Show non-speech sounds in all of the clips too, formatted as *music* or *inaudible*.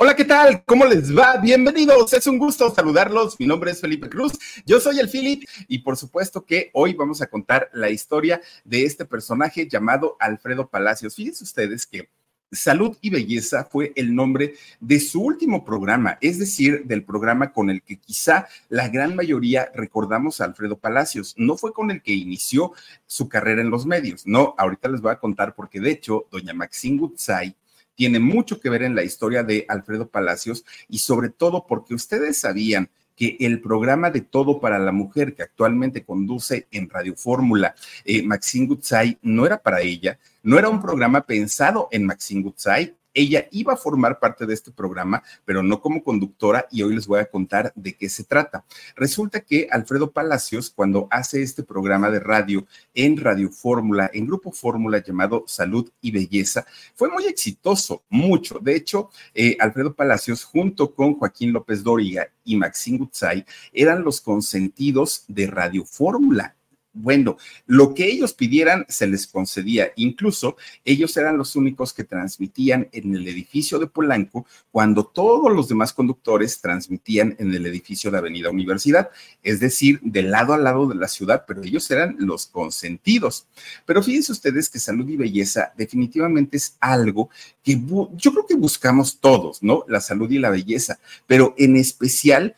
Hola, ¿qué tal? ¿Cómo les va? Bienvenidos. Es un gusto saludarlos. Mi nombre es Felipe Cruz. Yo soy el Philip y por supuesto que hoy vamos a contar la historia de este personaje llamado Alfredo Palacios. Fíjense ustedes que Salud y Belleza fue el nombre de su último programa, es decir, del programa con el que quizá la gran mayoría recordamos a Alfredo Palacios. No fue con el que inició su carrera en los medios, no, ahorita les voy a contar porque de hecho, doña Maxine Gutzai tiene mucho que ver en la historia de Alfredo Palacios y sobre todo porque ustedes sabían que el programa de Todo para la Mujer que actualmente conduce en Radio Fórmula eh, Maxine Gutzai no era para ella, no era un programa pensado en Maxine Gutzai, ella iba a formar parte de este programa, pero no como conductora y hoy les voy a contar de qué se trata. Resulta que Alfredo Palacios, cuando hace este programa de radio en Radio Fórmula, en Grupo Fórmula llamado Salud y Belleza, fue muy exitoso, mucho. De hecho, eh, Alfredo Palacios junto con Joaquín López Dóriga y Maxine Gutzai eran los consentidos de Radio Fórmula bueno, lo que ellos pidieran se les concedía. Incluso ellos eran los únicos que transmitían en el edificio de Polanco cuando todos los demás conductores transmitían en el edificio de Avenida Universidad, es decir, de lado a lado de la ciudad, pero ellos eran los consentidos. Pero fíjense ustedes que salud y belleza definitivamente es algo que yo creo que buscamos todos, ¿no? La salud y la belleza, pero en especial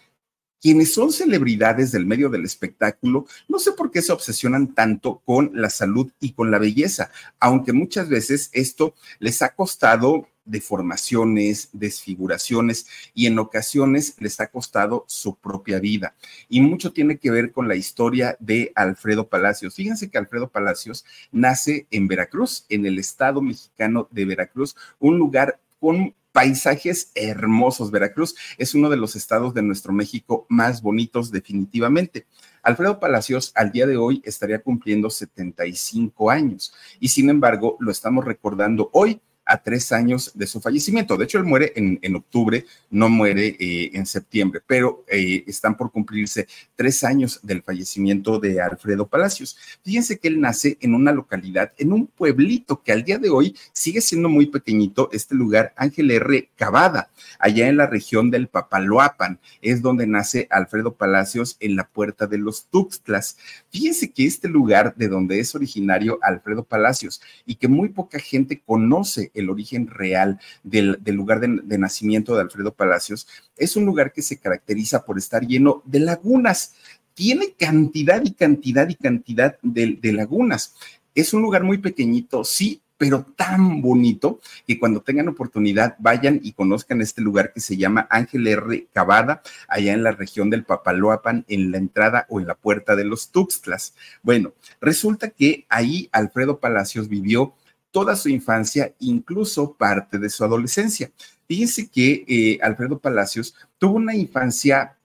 quienes son celebridades del medio del espectáculo, no sé por qué se obsesionan tanto con la salud y con la belleza, aunque muchas veces esto les ha costado deformaciones, desfiguraciones y en ocasiones les ha costado su propia vida. Y mucho tiene que ver con la historia de Alfredo Palacios. Fíjense que Alfredo Palacios nace en Veracruz, en el estado mexicano de Veracruz, un lugar con paisajes hermosos. Veracruz es uno de los estados de nuestro México más bonitos definitivamente. Alfredo Palacios al día de hoy estaría cumpliendo 75 años y sin embargo lo estamos recordando hoy a tres años de su fallecimiento. De hecho, él muere en, octubre, no muere eh, en septiembre, pero eh, están por cumplirse tres años del fallecimiento de Alfredo Palacios. Fíjense que él nace en una localidad, en un pueblito que al día de hoy sigue siendo muy pequeñito, este lugar, Ángel R. Cavada, allá en la región del Papaloapan, es donde nace Alfredo Palacios en la puerta de los Tuxtlas. Fíjense que este lugar de donde es originario Alfredo Palacios y que muy poca gente conoce el origen real del, lugar de, nacimiento de Alfredo Palacios, es un lugar que se caracteriza por estar lleno de lagunas. Tiene cantidad y cantidad y cantidad de, de lagunas. Es un lugar muy pequeñito, sí, pero tan bonito que cuando tengan oportunidad vayan y conozcan este lugar que se llama Ángel R. Cavada, allá en la región del Papaloapan, en la entrada o en la puerta de los Tuxtlas. Bueno, resulta que ahí Alfredo Palacios vivió toda su infancia, incluso parte de su adolescencia. Fíjense que eh, Alfredo Palacios tuvo una infancia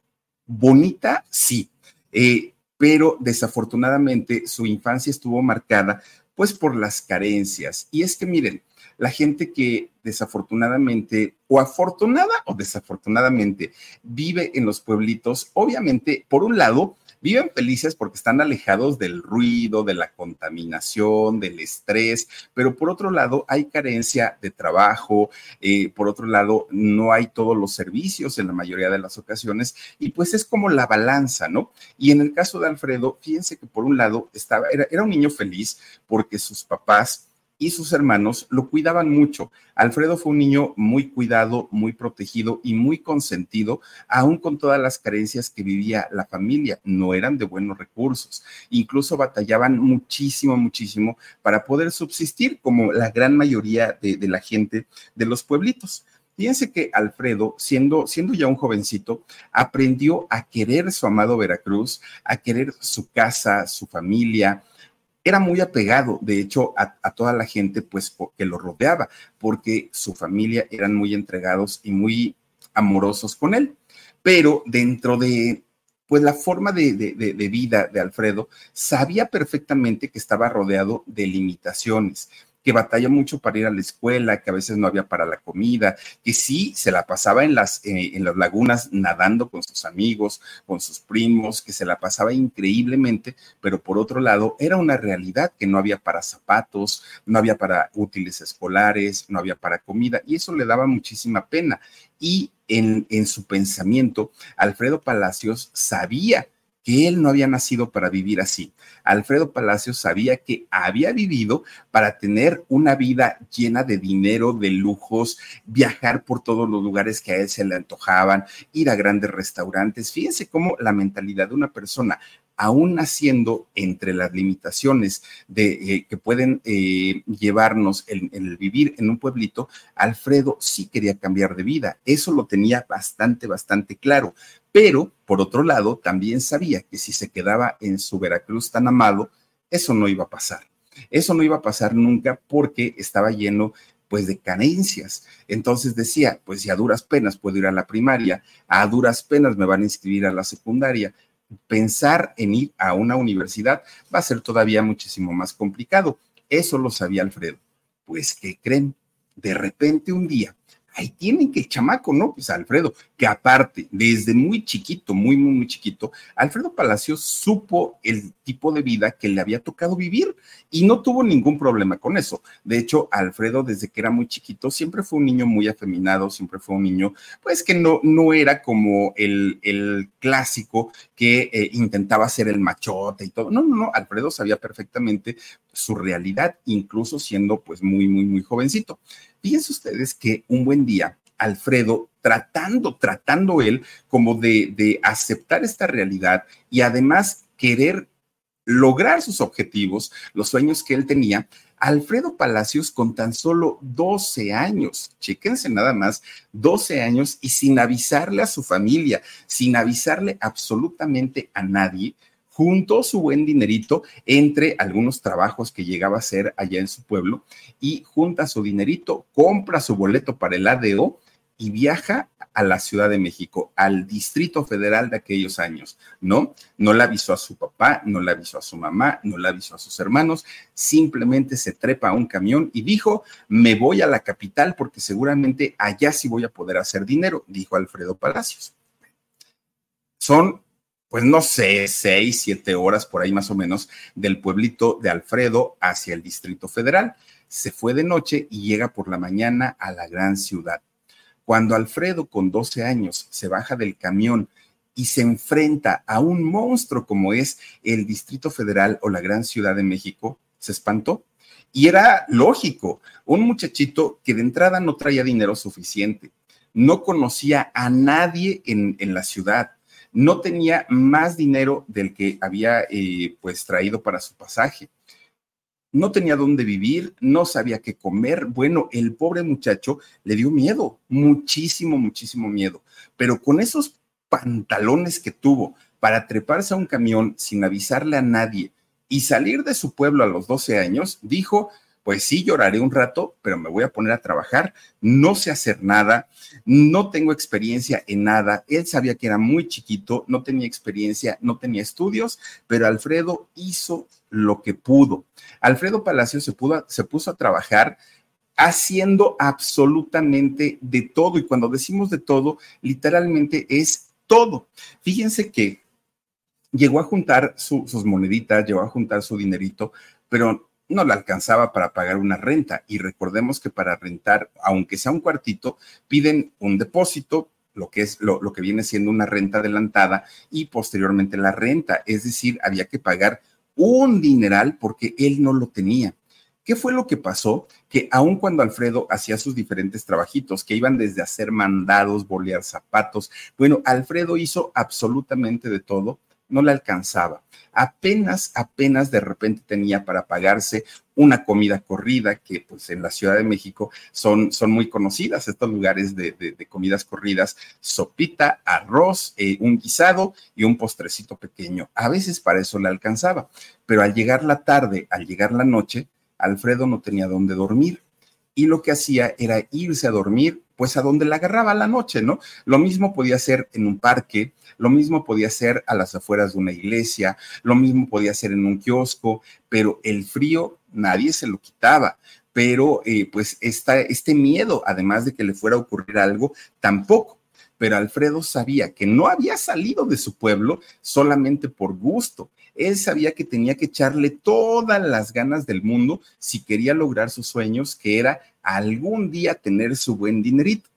bonita, sí, eh, pero desafortunadamente su infancia estuvo marcada pues por las carencias. Y es que miren, la gente que desafortunadamente o afortunada o desafortunadamente vive en los pueblitos, obviamente, por un lado, Viven felices porque están alejados del ruido, de la contaminación, del estrés, pero por otro lado hay carencia de trabajo, eh, por otro lado no hay todos los servicios en la mayoría de las ocasiones y pues es como la balanza, ¿no? Y en el caso de Alfredo, fíjense que por un lado estaba, era, era un niño feliz porque sus papás y sus hermanos lo cuidaban mucho. Alfredo fue un niño muy cuidado, muy protegido y muy consentido, aún con todas las carencias que vivía la familia. No eran de buenos recursos. Incluso batallaban muchísimo, muchísimo para poder subsistir, como la gran mayoría de, la gente de los pueblitos. Fíjense que Alfredo, siendo, siendo ya un jovencito, aprendió a querer su amado Veracruz, a querer su casa, su familia, era muy apegado, de hecho, a, toda la gente pues que lo rodeaba, porque su familia eran muy entregados y muy amorosos con él. Pero dentro de pues la forma de, de, vida de Alfredo, sabía perfectamente que estaba rodeado de limitaciones, que batalla mucho para ir a la escuela, que a veces no había para la comida, que sí se la pasaba en las, eh, en las lagunas nadando con sus amigos, con sus primos, que se la pasaba increíblemente, pero por otro lado era una realidad que no había para zapatos, no había para útiles escolares, no había para comida, y eso le daba muchísima pena. Y en, en su pensamiento, Alfredo Palacios sabía que él no había nacido para vivir así. Alfredo Palacios sabía que había vivido para tener una vida llena de dinero, de lujos, viajar por todos los lugares que a él se le antojaban, ir a grandes restaurantes. Fíjense cómo la mentalidad de una persona aún naciendo entre las limitaciones de, eh, que pueden eh, llevarnos en, el vivir en un pueblito, Alfredo sí quería cambiar de vida. Eso lo tenía bastante, bastante claro. Pero, por otro lado, también sabía que si se quedaba en su Veracruz tan amado, eso no iba a pasar. Eso no iba a pasar nunca porque estaba lleno pues de carencias. Entonces decía, pues si a duras penas puedo ir a la primaria, a duras penas me van a inscribir a la secundaria, pensar en ir a una universidad va a ser todavía muchísimo más complicado. Eso lo sabía Alfredo. Pues, ¿qué creen? De repente un día ahí tienen que el chamaco, ¿no? Pues Alfredo, que aparte, desde muy chiquito, muy, muy, muy chiquito, Alfredo Palacios supo el tipo de vida que le había tocado vivir y no tuvo ningún problema con eso. De hecho, Alfredo, desde que era muy chiquito, siempre fue un niño muy afeminado, siempre fue un niño, pues que no, no era como el, el clásico que eh, intentaba ser el machote y todo. No, no, no, Alfredo sabía perfectamente su realidad, incluso siendo pues muy, muy, muy jovencito. Fíjense ustedes que un buen día, Alfredo, tratando, tratando él como de, de aceptar esta realidad y además querer lograr sus objetivos, los sueños que él tenía, Alfredo Palacios con tan solo 12 años, chéquense nada más, 12 años y sin avisarle a su familia, sin avisarle absolutamente a nadie, juntó su buen dinerito entre algunos trabajos que llegaba a hacer allá en su pueblo y junta su dinerito, compra su boleto para el ADO y viaja a la Ciudad de México, al Distrito Federal de aquellos años, ¿no? No le avisó a su papá, no le avisó a su mamá, no le avisó a sus hermanos, simplemente se trepa a un camión y dijo, me voy a la capital porque seguramente allá sí voy a poder hacer dinero, dijo Alfredo Palacios. Son pues no sé, seis, siete horas por ahí más o menos del pueblito de Alfredo hacia el Distrito Federal. Se fue de noche y llega por la mañana a la gran ciudad. Cuando Alfredo, con 12 años, se baja del camión y se enfrenta a un monstruo como es el Distrito Federal o la Gran Ciudad de México, se espantó. Y era lógico, un muchachito que de entrada no traía dinero suficiente, no conocía a nadie en, en la ciudad, no tenía más dinero del que había eh, pues traído para su pasaje. No tenía dónde vivir, no sabía qué comer. Bueno, el pobre muchacho le dio miedo, muchísimo, muchísimo miedo. Pero con esos pantalones que tuvo para treparse a un camión sin avisarle a nadie y salir de su pueblo a los 12 años, dijo, pues sí lloraré un rato, pero me voy a poner a trabajar, no sé hacer nada, no tengo experiencia en nada. Él sabía que era muy chiquito, no tenía experiencia, no tenía estudios, pero Alfredo hizo lo que pudo. Alfredo Palacio se, puso a trabajar haciendo absolutamente de todo. Y cuando decimos de todo, literalmente es todo. Fíjense que llegó a juntar sus moneditas, llegó a juntar su dinerito, pero no le alcanzaba para pagar una renta. Y recordemos que para rentar, aunque sea un cuartito, piden un depósito, lo que es lo, lo, que viene siendo una renta adelantada y posteriormente la renta. Es decir, había que pagar un dineral porque él no lo tenía. ¿Qué fue lo que pasó? Que aun cuando Alfredo hacía sus diferentes trabajitos, que iban desde hacer mandados, bolear zapatos, bueno, Alfredo hizo absolutamente de todo, no le alcanzaba. Apenas, apenas de repente tenía para pagarse una comida corrida, que pues en la Ciudad de México son, son muy conocidas estos lugares de, comidas corridas, sopita, arroz, eh, un guisado y un postrecito pequeño. A veces para eso le alcanzaba, pero al llegar la tarde, al llegar la noche, Alfredo no tenía dónde dormir y lo que hacía era irse a dormir, pues a donde la agarraba la noche, ¿no? Lo mismo podía ser en un parque, lo mismo podía ser a las afueras de una iglesia, lo mismo podía ser en un kiosco, pero el frío nadie se lo quitaba. Pero eh, pues esta, este miedo, además de que le fuera a ocurrir algo, tampoco pero Alfredo sabía que no había salido de su pueblo solamente por gusto. Él sabía que tenía que echarle todas las ganas del mundo si quería lograr sus sueños, que era algún día tener su buen dinerito.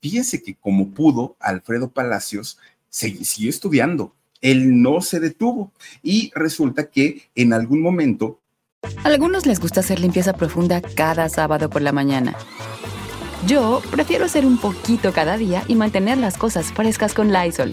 Fíjense que como pudo, Alfredo Palacios siguió estudiando. Él no se detuvo y resulta que en algún momento... A algunos les gusta hacer limpieza profunda cada sábado por la mañana. Yo prefiero hacer un poquito cada día y mantener las cosas frescas con Lysol.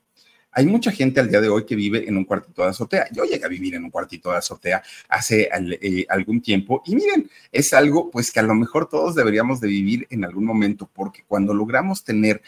Hay mucha gente al día de hoy que vive en un cuartito de azotea. Yo llegué a vivir en un cuartito de azotea hace eh, algún tiempo y miren, es algo pues que a lo mejor todos deberíamos de vivir en algún momento porque cuando logramos tener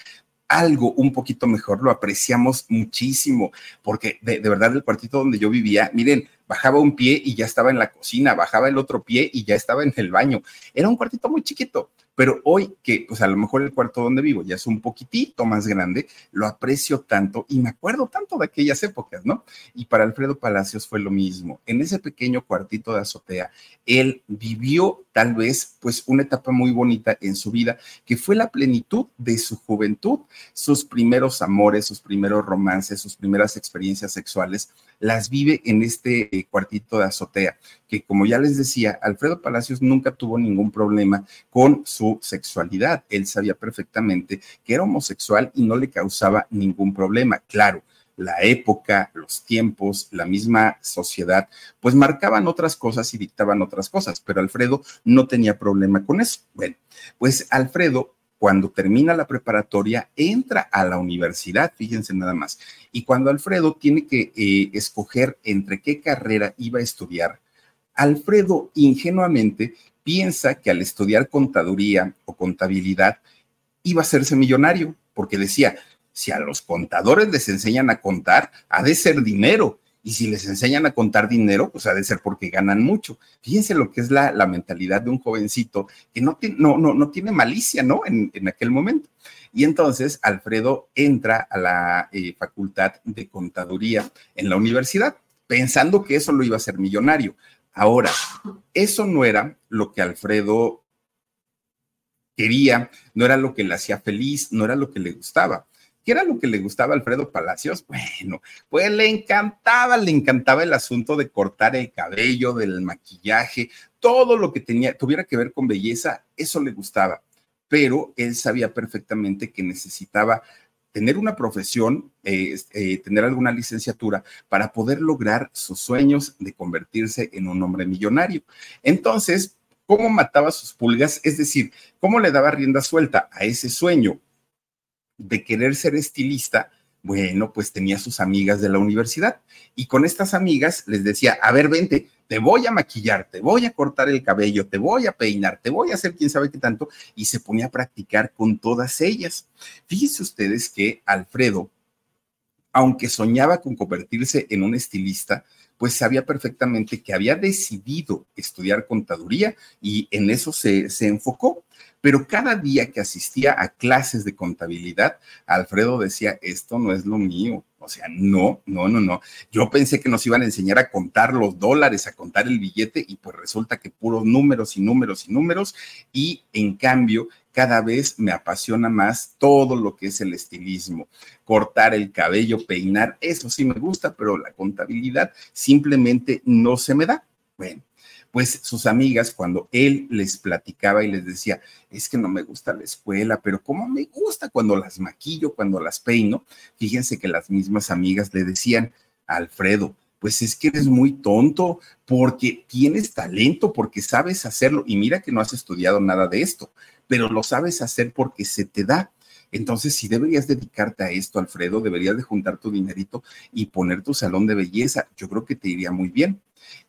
algo un poquito mejor lo apreciamos muchísimo porque de, de verdad el cuartito donde yo vivía, miren, bajaba un pie y ya estaba en la cocina, bajaba el otro pie y ya estaba en el baño. Era un cuartito muy chiquito pero hoy que, pues a lo mejor el cuarto donde vivo ya es un poquitito más grande, lo aprecio tanto y me acuerdo tanto de aquellas épocas, ¿no? Y para Alfredo Palacios fue lo mismo. En ese pequeño cuartito de azotea, él vivió tal vez pues una etapa muy bonita en su vida, que fue la plenitud de su juventud, sus primeros amores, sus primeros romances, sus primeras experiencias sexuales, las vive en este eh, cuartito de azotea, que como ya les decía, Alfredo Palacios nunca tuvo ningún problema con su sexualidad. Él sabía perfectamente que era homosexual y no le causaba ningún problema. Claro, la época, los tiempos, la misma sociedad, pues marcaban otras cosas y dictaban otras cosas, pero Alfredo no tenía problema con eso. Bueno, pues Alfredo cuando termina la preparatoria, entra a la universidad, fíjense nada más. Y cuando Alfredo tiene que eh, escoger entre qué carrera iba a estudiar, Alfredo ingenuamente piensa que al estudiar contaduría o contabilidad iba a hacerse millonario, porque decía, si a los contadores les enseñan a contar, ha de ser dinero. Y si les enseñan a contar dinero, pues ha de ser porque ganan mucho. Fíjense lo que es la, la mentalidad de un jovencito que no, no, no, no tiene malicia, ¿no? En, en, aquel momento. Y entonces Alfredo entra a la eh, facultad de contaduría en la universidad, pensando que eso lo iba a hacer millonario. Ahora, eso no era lo que Alfredo quería, no era lo que le hacía feliz, no era lo que le gustaba. ¿Qué era lo que le gustaba a Alfredo Palacios? *laughs* Bueno, pues le encantaba, le encantaba el asunto de cortar el cabello, del maquillaje, todo lo que tenía, tuviera que ver con belleza, eso le gustaba. Pero él sabía perfectamente que necesitaba tener una profesión, eh, eh, tener alguna licenciatura para poder lograr sus sueños de convertirse en un hombre millonario. Entonces, ¿cómo mataba sus pulgas? Es decir, ¿cómo le daba rienda suelta a ese sueño de querer ser estilista? Bueno, pues tenía sus amigas de la universidad y con estas amigas les decía, a ver, vente, te voy a maquillar, te voy a cortar el cabello, te voy a peinar, te voy a hacer quién sabe qué tanto, y se ponía a practicar con todas ellas. Fíjense ustedes que Alfredo, aunque soñaba con convertirse en un estilista, pues sabía perfectamente que había decidido estudiar contaduría y en eso se, se enfocó. Pero cada día que asistía a clases de contabilidad, Alfredo decía, esto no es lo mío. O sea, no, no, no, no. Yo pensé que nos iban a enseñar a contar los dólares, a contar el billete, y pues resulta que puros números y números y números. Y en cambio, cada vez me apasiona más todo lo que es el estilismo. Cortar el cabello, peinar, eso sí me gusta, pero la contabilidad simplemente no se me da. Bueno, pues sus amigas, cuando él les platicaba y les decía, es que no me gusta la escuela, pero ¿cómo me gusta cuando las maquillo, cuando las peino? Fíjense que las mismas amigas le decían, Alfredo, pues es que eres muy tonto porque tienes talento, porque sabes hacerlo. Y mira que no has estudiado nada de esto, pero lo sabes hacer porque se te da. Entonces, si deberías dedicarte a esto, Alfredo, deberías de juntar tu dinerito y poner tu salón de belleza. Yo creo que te iría muy bien.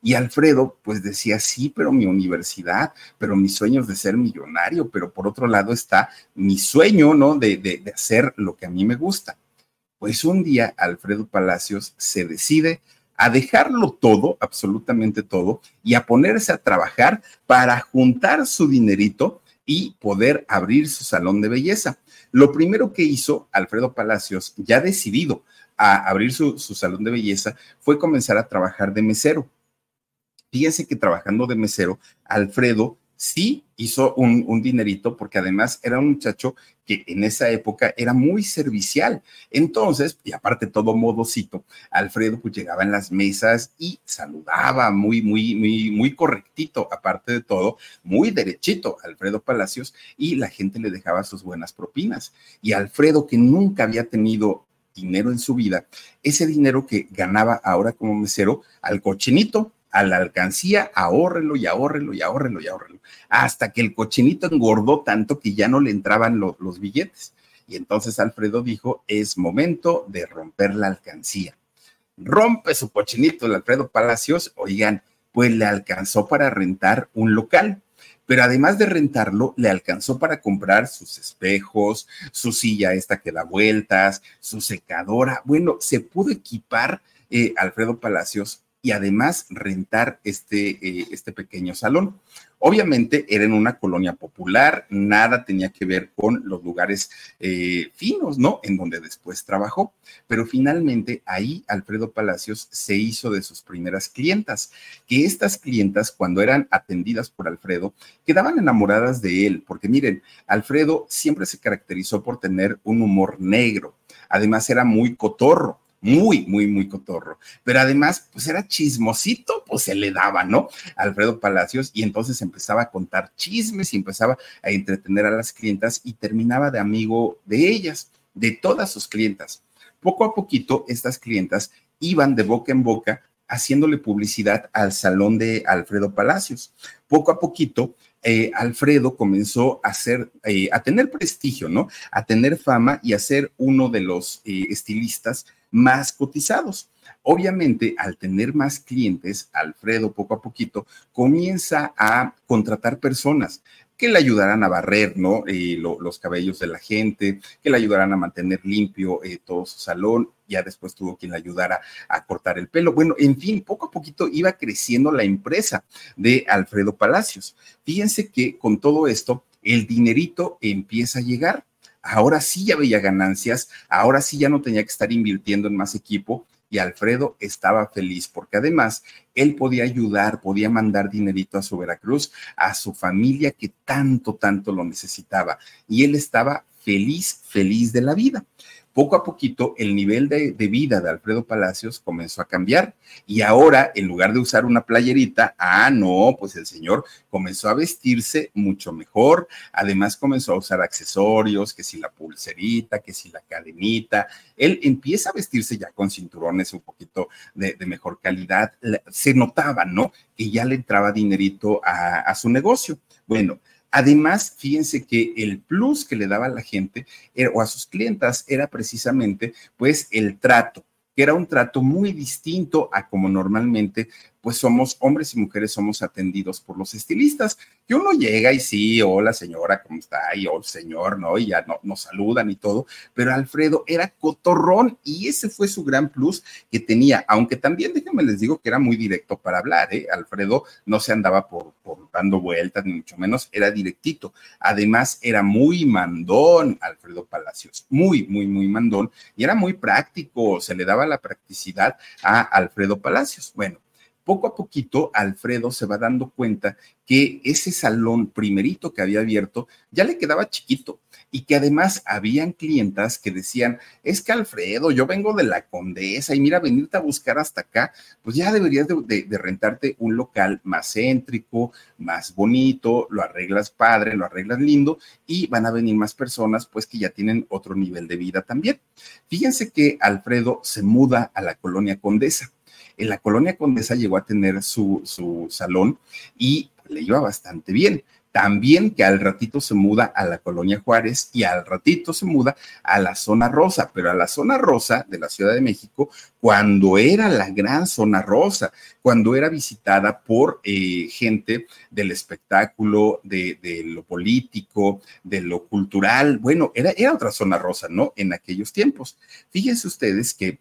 Y Alfredo, pues decía, sí, pero mi universidad, pero mis sueños de ser millonario, pero por otro lado está mi sueño, ¿no? De, de, de hacer lo que a mí me gusta. Pues un día Alfredo Palacios se decide a dejarlo todo, absolutamente todo, y a ponerse a trabajar para juntar su dinerito y poder abrir su salón de belleza. Lo primero que hizo Alfredo Palacios, ya decidido a abrir su, salón de belleza, fue comenzar a trabajar de mesero. Fíjense que trabajando de mesero, Alfredo sí hizo un, dinerito porque además era un muchacho que en esa época era muy servicial. Entonces, y aparte todo modosito, Alfredo pues llegaba en las mesas y saludaba muy, muy, muy, muy correctito, aparte de todo, muy derechito, Alfredo Palacios, y la gente le dejaba sus buenas propinas. Y Alfredo, que nunca había tenido dinero en su vida, ese dinero que ganaba ahora como mesero al cochinito, a la alcancía, ahórrelo y ahórrelo y ahórrelo y ahórrelo, hasta que el cochinito engordó tanto que ya no le entraban los billetes. Y entonces Alfredo dijo, es momento de romper la alcancía. Rompe su cochinito el Alfredo Palacios, oigan, pues le alcanzó para rentar un local pero además de rentarlo, le alcanzó para comprar sus espejos, su silla esta que da vueltas, su secadora. Bueno, se pudo equipar eh, Alfredo Palacios y además rentar este, eh, este pequeño salón. Obviamente era en una colonia popular, nada tenía que ver con los lugares eh, finos, ¿no? En donde después trabajó. Pero finalmente ahí Alfredo Palacios se hizo de sus primeras clientas, que estas clientas cuando eran atendidas por Alfredo quedaban enamoradas de él, porque miren, Alfredo siempre se caracterizó por tener un humor negro, además era muy cotorro muy, muy, muy cotorro. Pero además, pues era chismosito, pues se le daba, ¿no? Alfredo Palacios, y entonces empezaba a contar chismes y empezaba a entretener a las clientas y terminaba de amigo de ellas, de todas sus clientas. Poco a poquito, estas clientas iban de boca en boca haciéndole publicidad al salón de Alfredo Palacios. Poco a poquito, eh, Alfredo comenzó a, ser, eh, a tener prestigio, ¿no? A tener fama y a ser uno de los eh, estilistas más cotizados. Obviamente, al tener más clientes, Alfredo poco a poquito comienza a contratar personas que le ayudarán a barrer, ¿no? Eh, los cabellos de la gente, que le ayudarán a mantener limpio eh, todo su salón. Ya después tuvo quien le ayudara a cortar el pelo. Bueno, en fin, poco a poquito iba creciendo la empresa de Alfredo Palacios. Fíjense que con todo esto, el dinerito empieza a llegar ahora sí ya veía ganancias, ahora sí ya no tenía que estar invirtiendo en más equipo y Alfredo estaba feliz porque además él podía ayudar, podía mandar dinerito a su Veracruz, a su familia que tanto, tanto lo necesitaba y él estaba feliz, feliz de la vida poco a poquito el nivel de, vida de Alfredo Palacios comenzó a cambiar y ahora en lugar de usar una playerita, ah, no, pues el señor comenzó a vestirse mucho mejor, además comenzó a usar accesorios, que si la pulserita, que si la cadenita, él empieza a vestirse ya con cinturones un poquito de, mejor calidad, se notaba, ¿no? Que ya le entraba dinerito a, a su negocio. Bueno, Además, fíjense que el plus que le daba a la gente o a sus clientas era precisamente pues el trato que era un trato muy distinto a como normalmente pues somos hombres y mujeres, somos atendidos por los estilistas, que uno llega y sí, hola señora, ¿cómo está? Y oh señor, ¿no? Y ya no, nos saludan y todo, pero Alfredo era cotorrón y ese fue su gran plus que tenía, aunque también déjenme les digo que era muy directo para hablar, ¿eh? Alfredo no se andaba por, por dando vueltas, ni mucho menos, era directito. Además, era muy mandón, Alfredo Palacios, muy, muy, muy mandón, y era muy práctico, se le daba la practicidad a Alfredo Palacios. Bueno, poco a poquito Alfredo se va dando cuenta que ese salón primerito que había abierto ya le quedaba chiquito y que además habían clientas que decían, es que Alfredo, yo vengo de la condesa y mira, venirte a buscar hasta acá, pues ya deberías de, rentarte un local más céntrico, más bonito, lo arreglas padre, lo arreglas lindo y van a venir más personas pues que ya tienen otro nivel de vida también. Fíjense que Alfredo se muda a la colonia condesa en la colonia Condesa llegó a tener su, su salón y le iba bastante bien. También que al ratito se muda a la colonia Juárez y al ratito se muda a la zona rosa, pero a la zona rosa de la Ciudad de México, cuando era la gran zona rosa, cuando era visitada por eh, gente del espectáculo, de, de, lo político, de lo cultural. Bueno, era, era otra zona rosa, ¿no? En aquellos tiempos. Fíjense ustedes que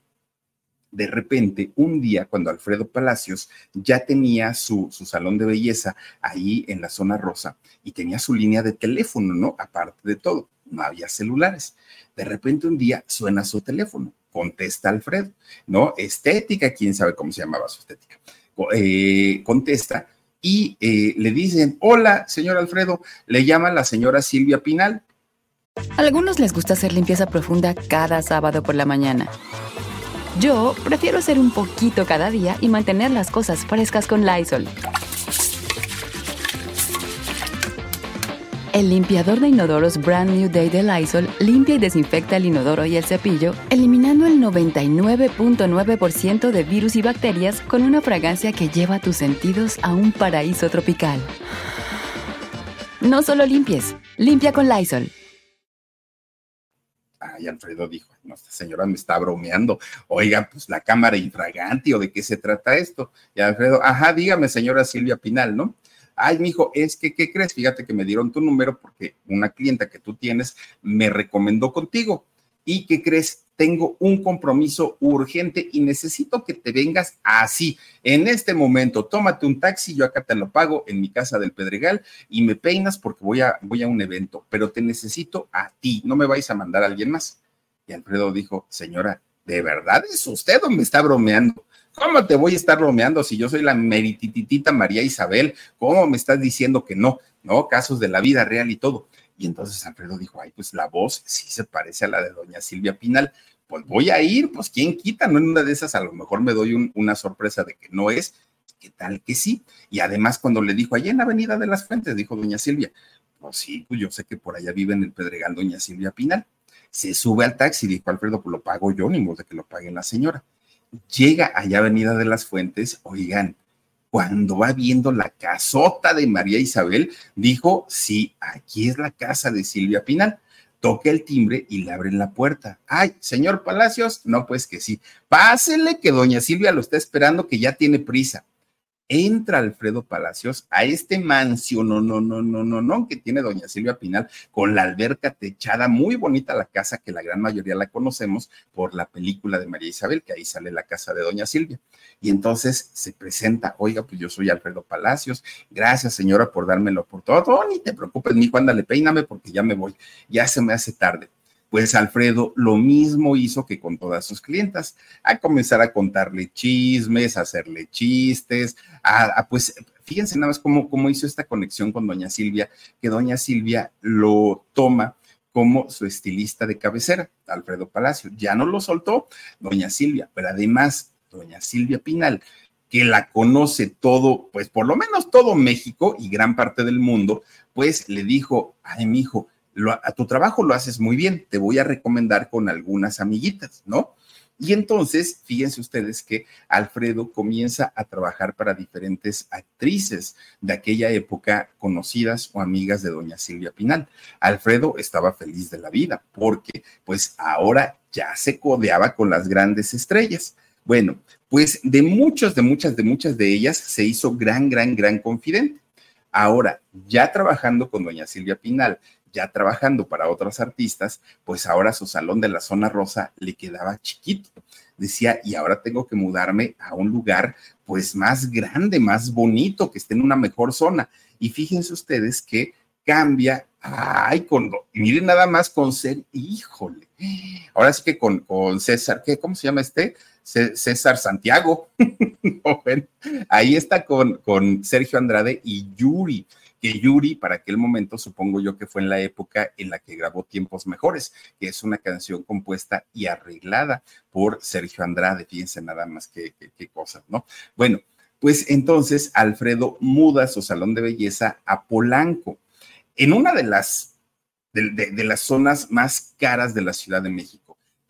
de repente, un día, cuando Alfredo Palacios ya tenía su, su, salón de belleza ahí en la zona rosa y tenía su línea de teléfono, ¿no? Aparte de todo, no había celulares. De repente, un día suena su teléfono, contesta Alfredo, ¿no? Estética, quién sabe cómo se llamaba su estética. Eh, contesta y eh, le dicen, hola, señor Alfredo, le llama la señora Silvia Pinal. A algunos les gusta hacer limpieza profunda cada sábado por la mañana. Yo prefiero hacer un poquito cada día y mantener las cosas frescas con Lysol. El limpiador de inodoros Brand New Day de Lysol limpia y desinfecta el inodoro y el cepillo, eliminando el 99.9% de virus y bacterias con una fragancia que lleva tus sentidos a un paraíso tropical. No solo limpies, limpia con Lysol. Ay, Alfredo dijo, no, esta señora me está bromeando. Oiga, pues la cámara infragante o de qué se trata esto. Y Alfredo, ajá, dígame, señora Silvia Pinal, ¿no? Ay, mijo, es que, ¿qué crees? Fíjate que me dieron tu número porque una clienta que tú tienes me recomendó contigo. ¿Y qué crees? Tengo un compromiso urgente y necesito que te vengas así, en este momento. Tómate un taxi, yo acá te lo pago en mi casa del Pedregal y me peinas porque voy a, voy a un evento, pero te necesito a ti, no me vais a mandar a alguien más. Y Alfredo dijo, señora, ¿de verdad es usted o me está bromeando? ¿Cómo te voy a estar bromeando si yo soy la merititita María Isabel? ¿Cómo me estás diciendo que no? No, casos de la vida real y todo. Y entonces Alfredo dijo, ay, pues la voz sí se parece a la de doña Silvia Pinal. Pues voy a ir, pues quién quita, no en una de esas a lo mejor me doy una sorpresa de que no es, ¿qué tal que sí? Y además cuando le dijo, allá en la Avenida de las Fuentes, dijo doña Silvia, pues sí, pues yo sé que por allá vive en el Pedregal doña Silvia Pinal. Se sube al taxi, dijo Alfredo, pues lo pago yo, ni modo de que lo pague la señora. Llega allá Avenida de las Fuentes, oigan, cuando va viendo la casota de María Isabel, dijo, sí, aquí es la casa de Silvia Pinal. Toca el timbre y le abren la puerta. Ay, señor Palacios, no, pues que sí. Pásele que doña Silvia lo está esperando, que ya tiene prisa entra Alfredo Palacios a este mansión, no, no, no, no, no, no, que tiene doña Silvia Pinal, con la alberca techada, muy bonita la casa, que la gran mayoría la conocemos por la película de María Isabel, que ahí sale la casa de doña Silvia. Y entonces se presenta, oiga, pues yo soy Alfredo Palacios, gracias señora por dármelo por todo, ni te preocupes, mi ándale, peíname porque ya me voy, ya se me hace tarde pues Alfredo lo mismo hizo que con todas sus clientas, a comenzar a contarle chismes, a hacerle chistes, a, pues fíjense nada más cómo, cómo hizo esta conexión con doña Silvia, que doña Silvia lo toma como su estilista de cabecera, Alfredo Palacio. Ya no lo soltó doña Silvia, pero además doña Silvia Pinal, que la conoce todo, pues por lo menos todo México y gran parte del mundo, pues le dijo, ay, mi hijo, a tu trabajo lo haces muy bien, te voy a recomendar con algunas amiguitas, ¿no? Y entonces, fíjense ustedes que Alfredo comienza a trabajar para diferentes actrices de aquella época conocidas o amigas de doña Silvia Pinal. Alfredo estaba feliz de la vida porque pues ahora ya se codeaba con las grandes estrellas. Bueno, pues de muchos, de muchas, de muchas de ellas se hizo gran, gran, gran confidente. Ahora, ya trabajando con doña Silvia Pinal, ya trabajando para otros artistas, pues ahora su salón de la zona rosa le quedaba chiquito. Decía, y ahora tengo que mudarme a un lugar pues más grande, más bonito, que esté en una mejor zona. Y fíjense ustedes que cambia, ay, con, miren nada más con ser, híjole, ahora sí que con, con César, ¿qué? ¿Cómo se llama este? César Santiago. *laughs* ahí está con, con Sergio Andrade y Yuri que Yuri para aquel momento supongo yo que fue en la época en la que grabó Tiempos Mejores, que es una canción compuesta y arreglada por Sergio Andrade, fíjense nada más que, qué cosas, ¿no? Bueno, pues entonces Alfredo muda su salón de belleza a Polanco, en una de las, de las zonas más caras de la Ciudad de México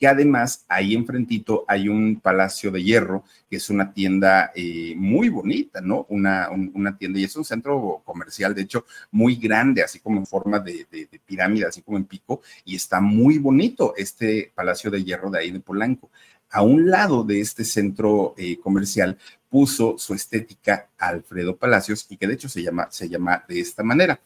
que además ahí enfrentito hay un palacio de hierro, que es una tienda eh, muy bonita, ¿no? Una, una, tienda y es un centro comercial, de hecho, muy grande, así como en forma de, pirámide, así como en pico, y está muy bonito este palacio de hierro de ahí de Polanco. A un lado de este centro eh, comercial puso su estética Alfredo Palacios y que de hecho se llama, se llama de esta manera.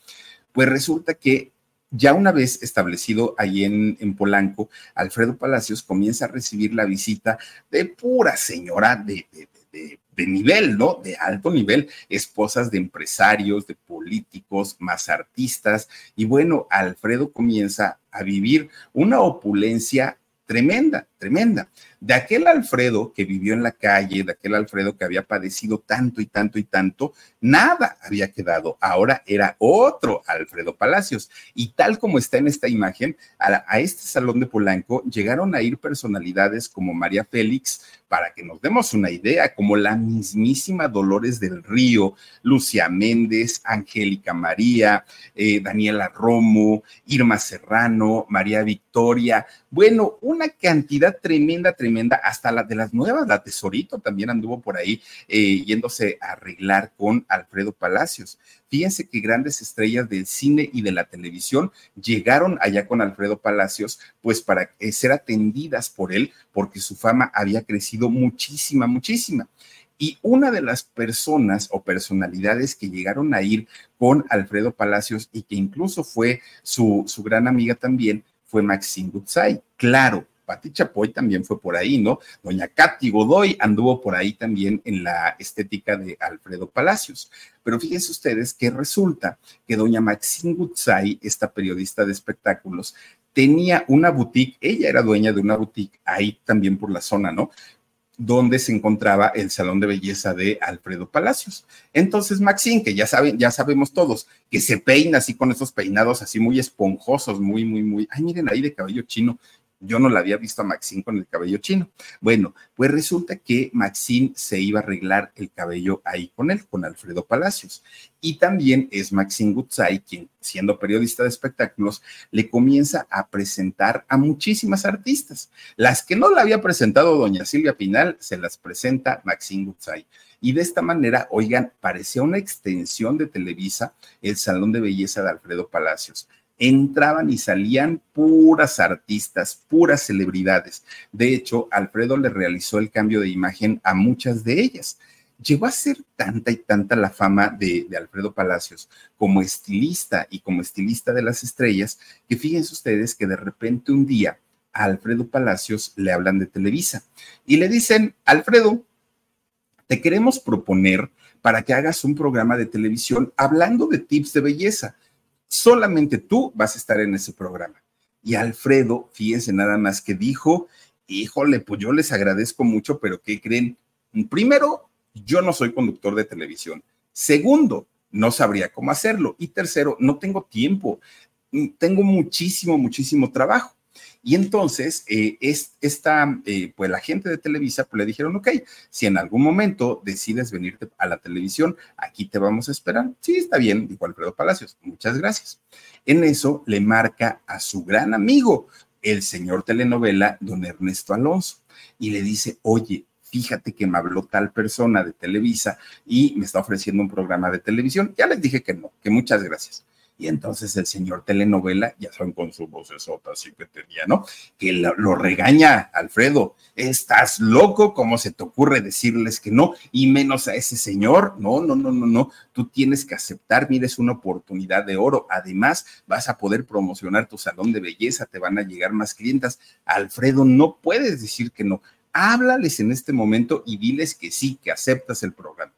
Pues resulta que ya una vez establecido ahí en, Polanco, Alfredo Palacios comienza a recibir la visita de pura señora de, de, nivel, ¿no? De alto nivel, esposas de empresarios, de políticos, más artistas. Y bueno, Alfredo comienza a vivir una opulencia tremenda, tremenda de aquel Alfredo que vivió en la calle, de aquel Alfredo que había padecido tanto y tanto y tanto, nada había quedado. Ahora era otro Alfredo Palacios. Y tal como está en esta imagen, a, este salón de Polanco llegaron a ir personalidades como María Félix, para que nos demos una idea, como la mismísima Dolores del Río, Lucia Méndez, Angélica María, eh, Daniela Romo, Irma Serrano, María Victoria. Bueno, una cantidad tremenda, tremenda hasta la de las nuevas, la Tesorito también anduvo por ahí eh, yéndose a arreglar con Alfredo Palacios. Fíjense que grandes estrellas del cine y de la televisión llegaron allá con Alfredo Palacios, pues para eh, ser atendidas por él, porque su fama había crecido muchísima, muchísima. Y una de las personas o personalidades que llegaron a ir con Alfredo Palacios y que incluso fue su, su gran amiga también fue Maxine Gutzai. Claro, Pati Chapoy también fue por ahí, ¿no? Doña Katy Godoy anduvo por ahí también en la estética de Alfredo Palacios. Pero fíjense ustedes que resulta que doña Maxine Gutzai, esta periodista de espectáculos, tenía una boutique, ella era dueña de una boutique ahí también por la zona, ¿no? donde se encontraba el salón de belleza de Alfredo Palacios. Entonces, Maxine, que ya saben, ya sabemos todos, que se peina así con esos peinados así muy esponjosos, muy, muy, muy, ay, miren ahí de cabello chino, yo no la había visto a Maxine con el cabello chino. Bueno, pues resulta que Maxine se iba a arreglar el cabello ahí con él, con Alfredo Palacios. Y también es Maxine Gutzai quien, siendo periodista de espectáculos, le comienza a presentar a muchísimas artistas. Las que no la había presentado doña Silvia Pinal, se las presenta Maxine Gutzai. Y de esta manera, oigan, parecía una extensión de Televisa el Salón de Belleza de Alfredo Palacios entraban y salían puras artistas, puras celebridades. De hecho, Alfredo le realizó el cambio de imagen a muchas de ellas. Llegó a ser tanta y tanta la fama de, Alfredo Palacios como estilista y como estilista de las estrellas, que fíjense ustedes que de repente un día a Alfredo Palacios le hablan de Televisa y le dicen, Alfredo, te queremos proponer para que hagas un programa de televisión hablando de tips de belleza solamente tú vas a estar en ese programa. Y Alfredo, fíjense nada más que dijo, híjole, pues yo les agradezco mucho, pero ¿qué creen? Primero, yo no soy conductor de televisión. Segundo, no sabría cómo hacerlo. Y tercero, no tengo tiempo. Tengo muchísimo, muchísimo trabajo. Y entonces, eh, es, esta, eh, pues la gente de Televisa pues, le dijeron, ok, si en algún momento decides venirte a la televisión, aquí te vamos a esperar. Sí, está bien, dijo Alfredo Palacios, muchas gracias. En eso le marca a su gran amigo, el señor telenovela, don Ernesto Alonso, y le dice, oye, fíjate que me habló tal persona de Televisa y me está ofreciendo un programa de televisión. Ya les dije que no, que muchas gracias. Y entonces el señor telenovela, ya saben, con su vocesota así que tenía, ¿no? Que lo, lo, regaña Alfredo. Estás loco, ¿cómo se te ocurre decirles que no? Y menos a ese señor. No, no, no, no, no. Tú tienes que aceptar, mira, es una oportunidad de oro. Además, vas a poder promocionar tu salón de belleza, te van a llegar más clientas. Alfredo, no puedes decir que no. Háblales en este momento y diles que sí, que aceptas el programa.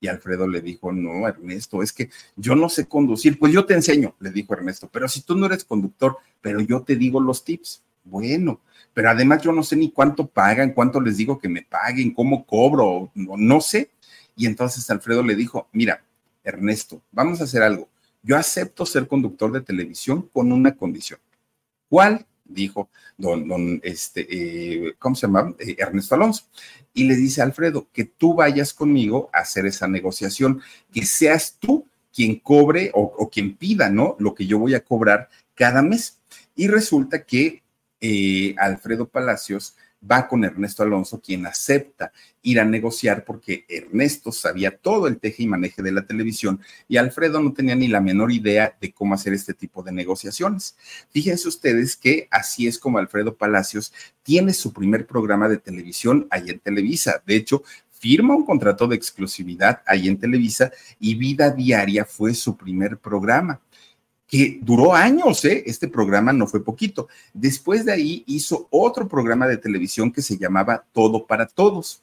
Y Alfredo le dijo, no, Ernesto, es que yo no sé conducir. Pues yo te enseño, le dijo Ernesto, pero si tú no eres conductor, pero yo te digo los tips. Bueno, pero además yo no sé ni cuánto pagan, cuánto les digo que me paguen, cómo cobro, no, no sé. Y entonces Alfredo le dijo, mira, Ernesto, vamos a hacer algo. Yo acepto ser conductor de televisión con una condición. ¿Cuál? Dijo don, don este, eh, ¿cómo se llama? Eh, Ernesto Alonso. Y le dice a Alfredo, que tú vayas conmigo a hacer esa negociación, que seas tú quien cobre o, quien pida, ¿no? Lo que yo voy a cobrar cada mes. Y resulta que eh, Alfredo Palacios va con Ernesto Alonso, quien acepta ir a negociar porque Ernesto sabía todo el teje y maneje de la televisión y Alfredo no tenía ni la menor idea de cómo hacer este tipo de negociaciones. Fíjense ustedes que así es como Alfredo Palacios tiene su primer programa de televisión ahí en Televisa. De hecho, firma un contrato de exclusividad ahí en Televisa y Vida Diaria fue su primer programa que duró años, ¿eh? Este programa no fue poquito. Después de ahí hizo otro programa de televisión que se llamaba Todo para Todos.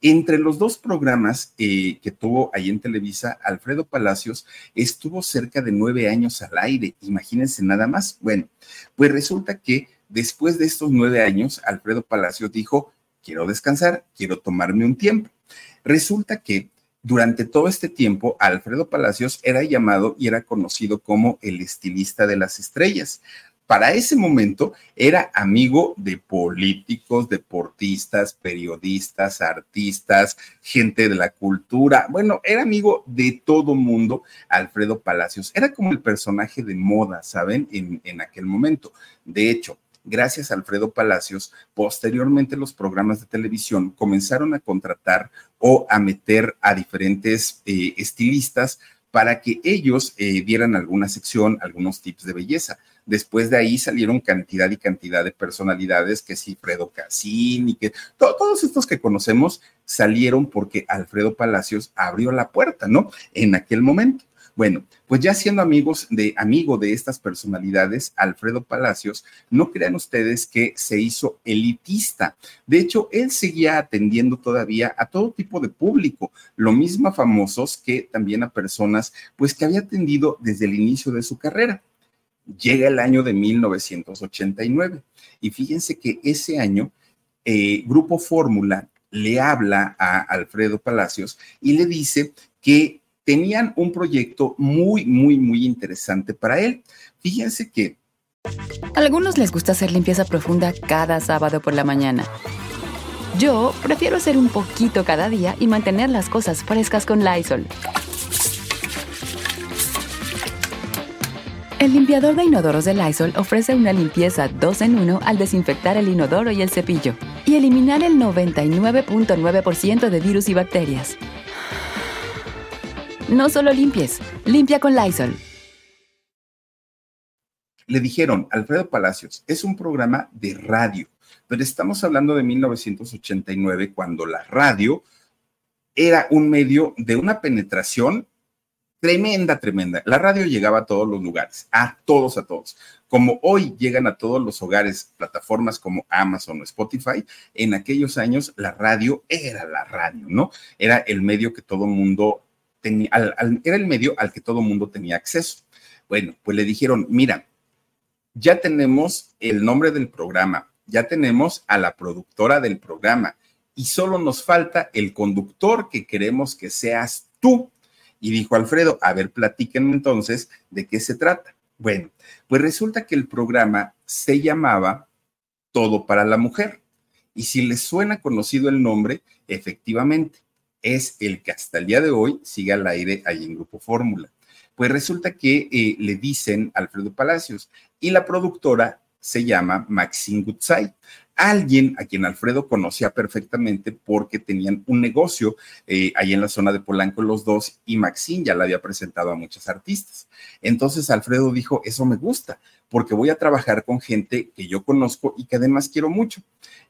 Entre los dos programas eh, que tuvo ahí en Televisa, Alfredo Palacios estuvo cerca de nueve años al aire. Imagínense nada más. Bueno, pues resulta que después de estos nueve años, Alfredo Palacios dijo, quiero descansar, quiero tomarme un tiempo. Resulta que durante todo este tiempo, Alfredo Palacios era llamado y era conocido como el estilista de las estrellas. Para ese momento era amigo de políticos, deportistas, periodistas, artistas, gente de la cultura. Bueno, era amigo de todo mundo, Alfredo Palacios. Era como el personaje de moda, ¿saben? En, en aquel momento. De hecho, gracias a Alfredo Palacios, posteriormente los programas de televisión comenzaron a contratar o a meter a diferentes eh, estilistas para que ellos eh, dieran alguna sección, algunos tips de belleza. Después de ahí salieron cantidad y cantidad de personalidades, que sí, Fredo Cassini, que todos estos que conocemos salieron porque Alfredo Palacios abrió la puerta, ¿no? En aquel momento. Bueno, pues ya siendo amigos de amigo de estas personalidades, Alfredo Palacios, no crean ustedes que se hizo elitista. De hecho, él seguía atendiendo todavía a todo tipo de público, lo mismo a famosos que también a personas, pues que había atendido desde el inicio de su carrera. Llega el año de 1989 y fíjense que ese año eh, Grupo Fórmula le habla a Alfredo Palacios y le dice que tenían un proyecto muy, muy, muy interesante para él. Fíjense que... A algunos les gusta hacer limpieza profunda cada sábado por la mañana. Yo prefiero hacer un poquito cada día y mantener las cosas frescas con Lysol. El limpiador de inodoros de Lysol ofrece una limpieza 2 en 1 al desinfectar el inodoro y el cepillo y eliminar el 99.9% de virus y bacterias. No solo limpies, limpia con Lysol. Le dijeron, Alfredo Palacios, es un programa de radio, pero estamos hablando de 1989, cuando la radio era un medio de una penetración tremenda, tremenda. La radio llegaba a todos los lugares, a todos, a todos. Como hoy llegan a todos los hogares plataformas como Amazon o Spotify, en aquellos años la radio era la radio, ¿no? Era el medio que todo mundo era el medio al que todo mundo tenía acceso. Bueno, pues le dijeron, mira, ya tenemos el nombre del programa, ya tenemos a la productora del programa y solo nos falta el conductor que queremos que seas tú. Y dijo Alfredo, a ver, platíquenme entonces de qué se trata. Bueno, pues resulta que el programa se llamaba Todo para la Mujer. Y si les suena conocido el nombre, efectivamente, es el que hasta el día de hoy sigue al aire ahí en Grupo Fórmula. Pues resulta que eh, le dicen Alfredo Palacios y la productora se llama Maxine Gutzai alguien a quien Alfredo conocía perfectamente porque tenían un negocio eh, ahí en la zona de Polanco los dos y Maxine ya la había presentado a muchos artistas. Entonces Alfredo dijo, eso me gusta porque voy a trabajar con gente que yo conozco y que además quiero mucho.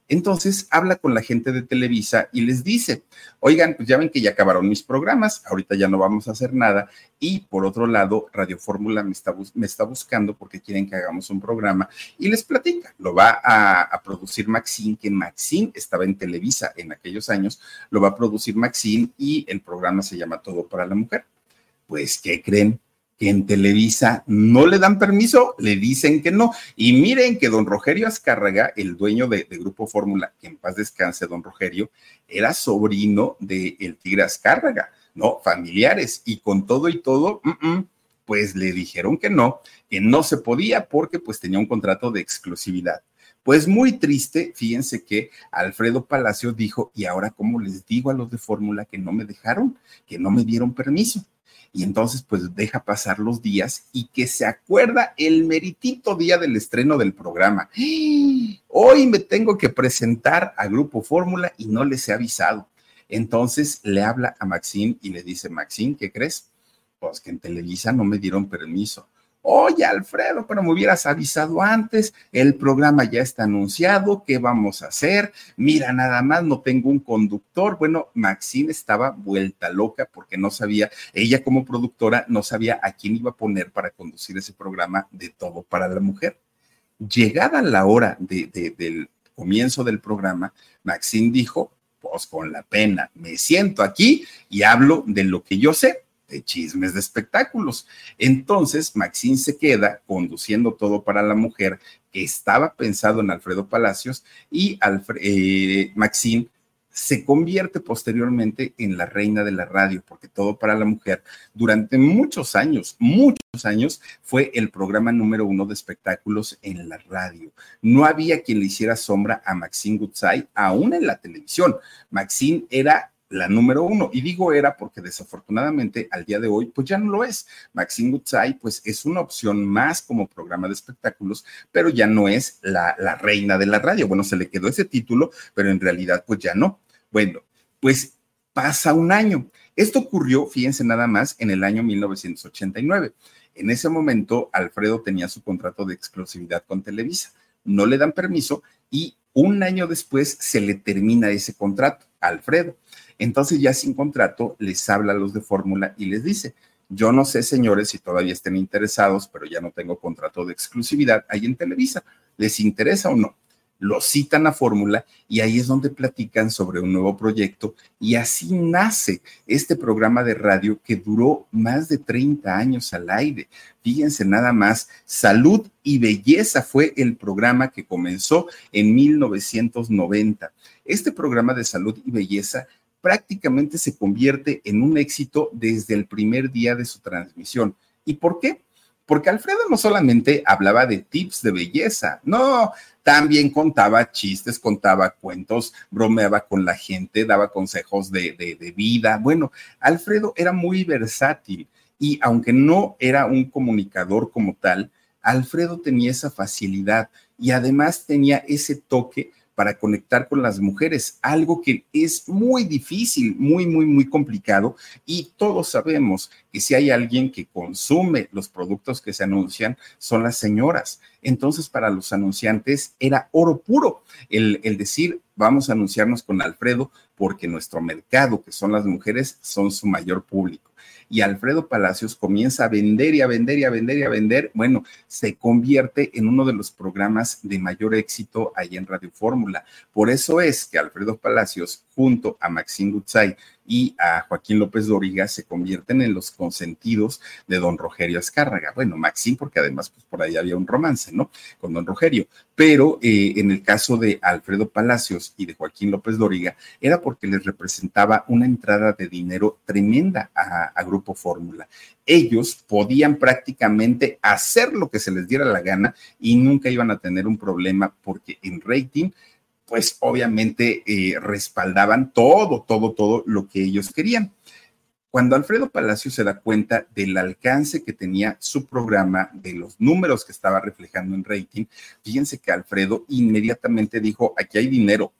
Entonces habla con la gente de Televisa y les dice, oigan, pues ya ven que ya acabaron mis programas, ahorita ya no vamos a hacer nada. Y por otro lado, Radio Fórmula me está, buscando porque quieren que hagamos un programa y les platica, lo va a, a producir Maxine, que Maxine estaba en Televisa en aquellos años, lo va a producir Maxine y el programa se llama Todo para la Mujer. Pues, ¿qué creen? Que en Televisa no le dan permiso, le dicen que no. Y miren que don Rogerio Azcárraga, el dueño de, Grupo Fórmula, que en paz descanse don Rogerio, era sobrino del el Tigre Azcárraga, ¿no? Familiares. Y con todo y todo, pues le dijeron que no, que no se podía porque pues tenía un contrato de exclusividad. Pues muy triste, fíjense que Alfredo Palacio dijo, y ahora cómo les digo a los de Fórmula que no me dejaron, que no me dieron permiso y entonces pues deja pasar los días y que se acuerda el meritito día del estreno del programa. Hoy me tengo que presentar a Grupo Fórmula y no les he avisado. Entonces le habla a Maxine y le dice, Maxine, ¿qué crees? Pues que en Televisa no me dieron permiso. Oye, Alfredo, pero me hubieras avisado antes, el programa ya está anunciado, ¿qué vamos a hacer? Mira, nada más, no tengo un conductor. Bueno, Maxine estaba vuelta loca porque no sabía, ella como productora no sabía a quién iba a poner para conducir ese programa de todo para la mujer. Llegada la hora del comienzo del programa, Maxine dijo, pues con la pena, me siento aquí y hablo de lo que yo sé de chismes de espectáculos. Entonces, Maxine se queda conduciendo todo para la mujer que estaba pensado en Alfredo Palacios y eh, Maxine se convierte posteriormente en la reina de la radio, porque todo para la mujer durante muchos años, muchos años, fue el programa número uno de espectáculos en la radio. No había quien le hiciera sombra a Maxine Gutzai, aún en la televisión. Maxine era la número uno. Y digo era porque desafortunadamente al día de hoy, pues ya no lo es. Maxine Gutzai, pues es una opción más como programa de espectáculos, pero ya no es la, la reina de la radio. Bueno, se le quedó ese título, pero en realidad, pues ya no. Bueno, pues pasa un año. Esto ocurrió, fíjense nada más, en el año 1989. En ese momento, Alfredo tenía su contrato de exclusividad con Televisa. No le dan permiso y un año después se le termina ese contrato Alfredo. Entonces ya sin contrato les habla a los de fórmula y les dice, yo no sé, señores, si todavía estén interesados, pero ya no tengo contrato de exclusividad ahí en Televisa. ¿Les interesa o no? Lo citan a fórmula y ahí es donde platican sobre un nuevo proyecto y así nace este programa de radio que duró más de 30 años al aire. Fíjense nada más, Salud y Belleza fue el programa que comenzó en 1990. Este programa de salud y belleza prácticamente se convierte en un éxito desde el primer día de su transmisión. ¿Y por qué? Porque Alfredo no solamente hablaba de tips de belleza, no, también contaba chistes, contaba cuentos, bromeaba con la gente, daba consejos de, de, vida. Bueno, Alfredo era muy versátil y aunque no era un comunicador como tal, Alfredo tenía esa facilidad y además tenía ese toque para conectar con las mujeres, algo que es muy difícil, muy, muy, muy complicado. Y todos sabemos que si hay alguien que consume los productos que se anuncian, son las señoras. Entonces, para los anunciantes era oro puro el, el decir, vamos a anunciarnos con Alfredo porque nuestro mercado, que son las mujeres, son su mayor público y Alfredo Palacios comienza a vender y a vender y a vender y a vender, bueno, se convierte en uno de los programas de mayor éxito ahí en Radio Fórmula. Por eso es que Alfredo Palacios, junto a Maxine Gutzai y a Joaquín López Doriga se convierten en los consentidos de don Rogerio Azcárraga. Bueno, Maxim, porque además pues, por ahí había un romance, ¿no? Con don Rogerio. Pero eh, en el caso de Alfredo Palacios y de Joaquín López Doriga, era porque les representaba una entrada de dinero tremenda a, a Grupo Fórmula. Ellos podían prácticamente hacer lo que se les diera la gana y nunca iban a tener un problema porque en rating pues obviamente eh, respaldaban todo, todo, todo lo que ellos querían. Cuando Alfredo Palacio se da cuenta del alcance que tenía su programa, de los números que estaba reflejando en rating, fíjense que Alfredo inmediatamente dijo, aquí hay dinero.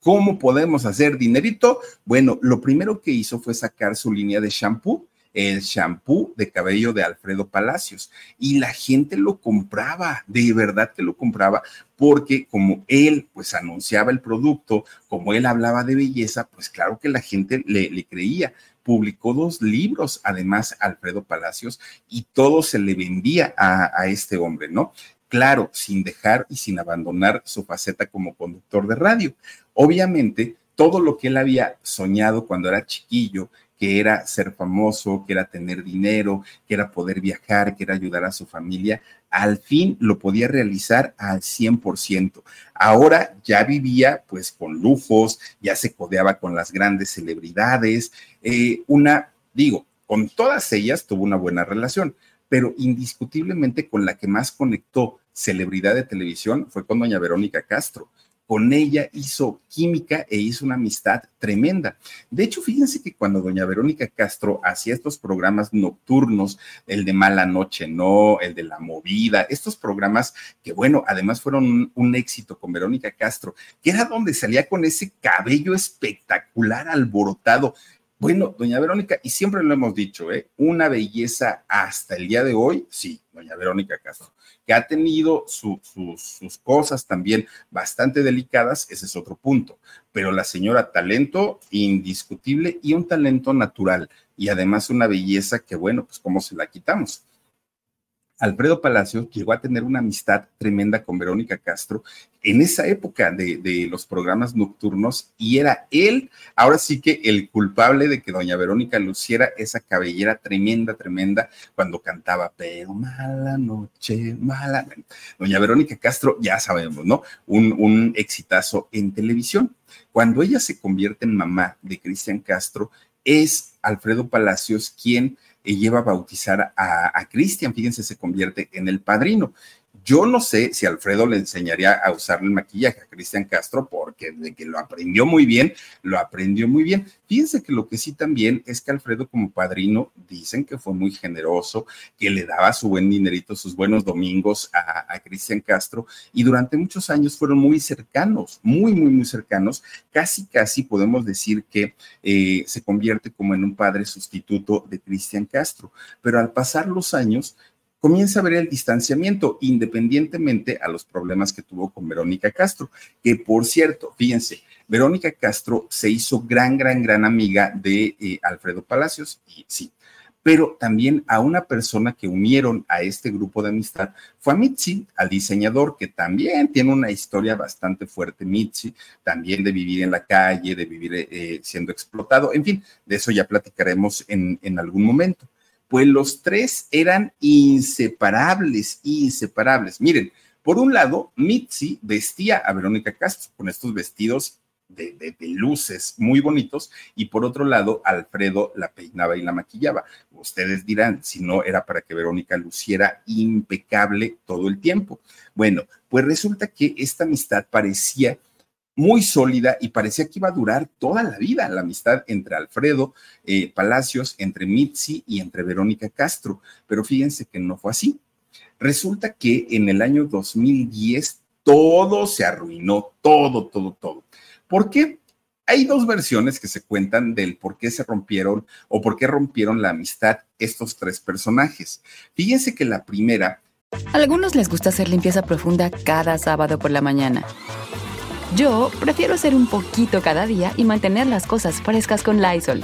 ¿Cómo podemos hacer dinerito? Bueno, lo primero que hizo fue sacar su línea de shampoo el shampoo de cabello de Alfredo Palacios. Y la gente lo compraba, de verdad que lo compraba, porque como él pues anunciaba el producto, como él hablaba de belleza, pues claro que la gente le, creía. Publicó dos libros, además, Alfredo Palacios, y todo se le vendía a, a este hombre, ¿no? Claro, sin dejar y sin abandonar su faceta como conductor de radio. Obviamente, todo lo que él había soñado cuando era chiquillo, que era ser famoso, que era tener dinero, que era poder viajar, que era ayudar a su familia, al fin lo podía realizar al 100%. Ahora ya vivía pues con lujos, ya se codeaba con las grandes celebridades, eh, una, digo, con todas ellas tuvo una buena relación, pero indiscutiblemente con la que más conectó celebridad de televisión fue con doña Verónica Castro con ella hizo química e hizo una amistad tremenda. De hecho, fíjense que cuando doña Verónica Castro hacía estos programas nocturnos, el de Mala Noche No, el de La Movida, estos programas que, bueno, además fueron un, un éxito con Verónica Castro, que era donde salía con ese cabello espectacular alborotado. Bueno, doña Verónica, y siempre lo hemos dicho, ¿eh? una belleza hasta el día de hoy, sí, doña Verónica Castro, que ha tenido sus, sus cosas también bastante delicadas, ese es otro punto, pero la señora talento indiscutible y un talento natural, y además una belleza que, bueno, pues cómo se la quitamos. Alfredo Palacio llegó a tener una amistad tremenda con Verónica Castro en esa época de, los programas nocturnos y era él, ahora sí que el culpable de que doña Verónica luciera esa cabellera tremenda, tremenda cuando cantaba, pero mala noche, mala. Doña Verónica Castro, ya sabemos, ¿no? Un, un exitazo en televisión. Cuando ella se convierte en mamá de Cristian Castro, es Alfredo Palacios quien lleva a bautizar a, Cristian, fíjense, se convierte en el padrino. Yo no sé si Alfredo le enseñaría a usar el maquillaje a Cristian Castro, porque de que lo aprendió muy bien, lo aprendió muy bien. Fíjense que lo que sí también es que Alfredo como padrino dicen que fue muy generoso, que le daba su buen dinerito, sus buenos domingos a, Cristian Castro y durante muchos años fueron muy cercanos, muy, muy, muy cercanos. Casi, casi podemos decir que eh, se convierte como en un padre sustituto de Cristian Castro. Pero al pasar los años, comienza a ver el distanciamiento, independientemente a los problemas que tuvo con Verónica Castro, que por cierto, fíjense, Verónica Castro se hizo gran, gran, gran amiga de eh, Alfredo Palacios, y sí, pero también a una persona que unieron a este grupo de amistad fue a Mitzi, al diseñador, que también tiene una historia bastante fuerte, Mitzi, también de vivir en la calle, de vivir eh, siendo explotado, en fin, de eso ya platicaremos en, en algún momento pues los tres eran inseparables, inseparables. Miren, por un lado, Mitzi vestía a Verónica Castro con estos vestidos de, luces muy bonitos y por otro lado, Alfredo la peinaba y la maquillaba. Ustedes dirán, si no era para que Verónica luciera impecable todo el tiempo. Bueno, pues resulta que esta amistad parecía muy sólida y parecía que iba a durar toda la vida la amistad entre Alfredo eh, Palacios, entre Mitzi y entre Verónica Castro. Pero fíjense que no fue así. Resulta que en el año 2010 todo se arruinó, todo, todo, todo. ¿Por qué? Hay dos versiones que se cuentan del por qué se rompieron o por qué rompieron la amistad estos tres personajes. Fíjense que la primera... A algunos les gusta hacer limpieza profunda cada sábado por la mañana. Yo prefiero hacer un poquito cada día y mantener las cosas frescas con Lysol.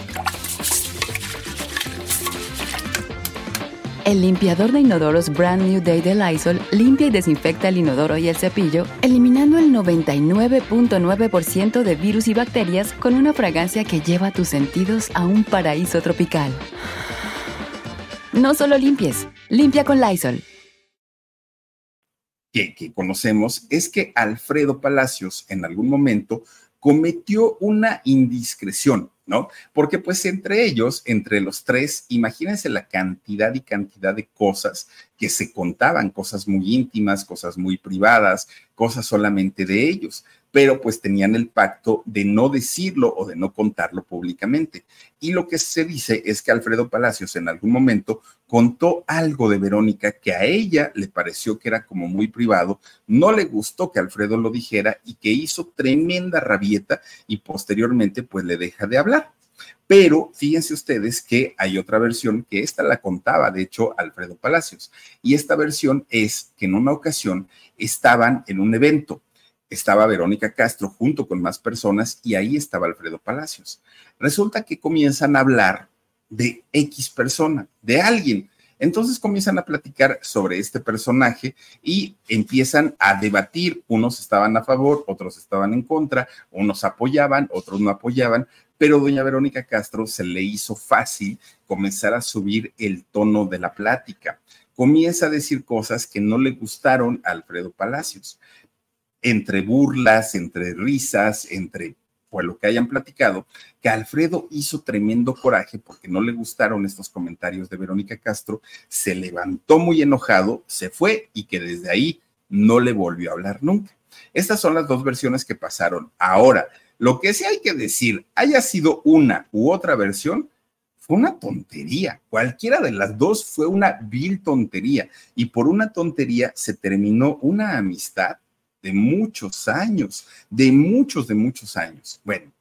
El limpiador de inodoros Brand New Day de Lysol limpia y desinfecta el inodoro y el cepillo, eliminando el 99.9% de virus y bacterias con una fragancia que lleva tus sentidos a un paraíso tropical. No solo limpies, limpia con Lysol que, conocemos es que Alfredo Palacios en algún momento cometió una indiscreción, ¿no? Porque pues entre ellos, entre los tres, imagínense la cantidad y cantidad de cosas que se contaban, cosas muy íntimas, cosas muy privadas, cosas solamente de ellos. Pero pues tenían el pacto de no decirlo o de no contarlo públicamente. Y lo que se dice es que Alfredo Palacios en algún momento contó algo de Verónica que a ella le pareció que era como muy privado, no le gustó que Alfredo lo dijera y que hizo tremenda rabieta y posteriormente pues le deja de hablar. Pero fíjense ustedes que hay otra versión que esta la contaba, de hecho, Alfredo Palacios. Y esta versión es que en una ocasión estaban en un evento estaba Verónica Castro junto con más personas y ahí estaba Alfredo Palacios. Resulta que comienzan a hablar de X persona, de alguien. Entonces comienzan a platicar sobre este personaje y empiezan a debatir. Unos estaban a favor, otros estaban en contra, unos apoyaban, otros no apoyaban, pero doña Verónica Castro se le hizo fácil comenzar a subir el tono de la plática. Comienza a decir cosas que no le gustaron a Alfredo Palacios entre burlas, entre risas, entre pues lo que hayan platicado, que Alfredo hizo tremendo coraje porque no le gustaron estos comentarios de Verónica Castro, se levantó muy enojado, se fue y que desde ahí no le volvió a hablar nunca. Estas son las dos versiones que pasaron. Ahora, lo que sí hay que decir, haya sido una u otra versión, fue una tontería. Cualquiera de las dos fue una vil tontería. Y por una tontería se terminó una amistad de muchos años, de muchos, de muchos años. Bueno,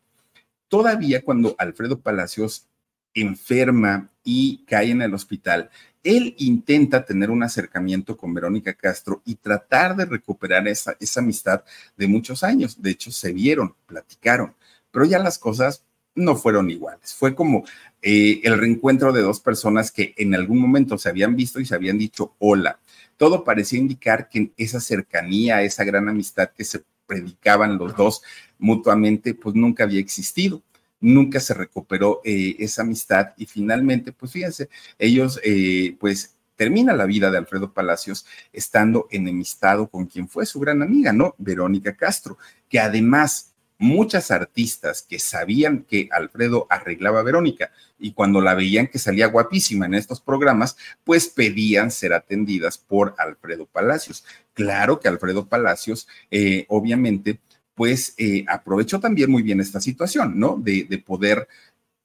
todavía cuando Alfredo Palacios enferma y cae en el hospital, él intenta tener un acercamiento con Verónica Castro y tratar de recuperar esa, esa amistad de muchos años. De hecho, se vieron, platicaron, pero ya las cosas no fueron iguales. Fue como eh, el reencuentro de dos personas que en algún momento se habían visto y se habían dicho hola todo parecía indicar que esa cercanía, esa gran amistad que se predicaban los dos mutuamente, pues nunca había existido. Nunca se recuperó eh, esa amistad y finalmente, pues fíjense, ellos eh, pues termina la vida de Alfredo Palacios estando enemistado con quien fue su gran amiga, ¿no? Verónica Castro, que además muchas artistas que sabían que Alfredo arreglaba a Verónica y cuando la veían que salía guapísima en estos programas, pues pedían ser atendidas por Alfredo Palacios. Claro que Alfredo Palacios, eh, obviamente, pues eh, aprovechó también muy bien esta situación, ¿no? De, poder,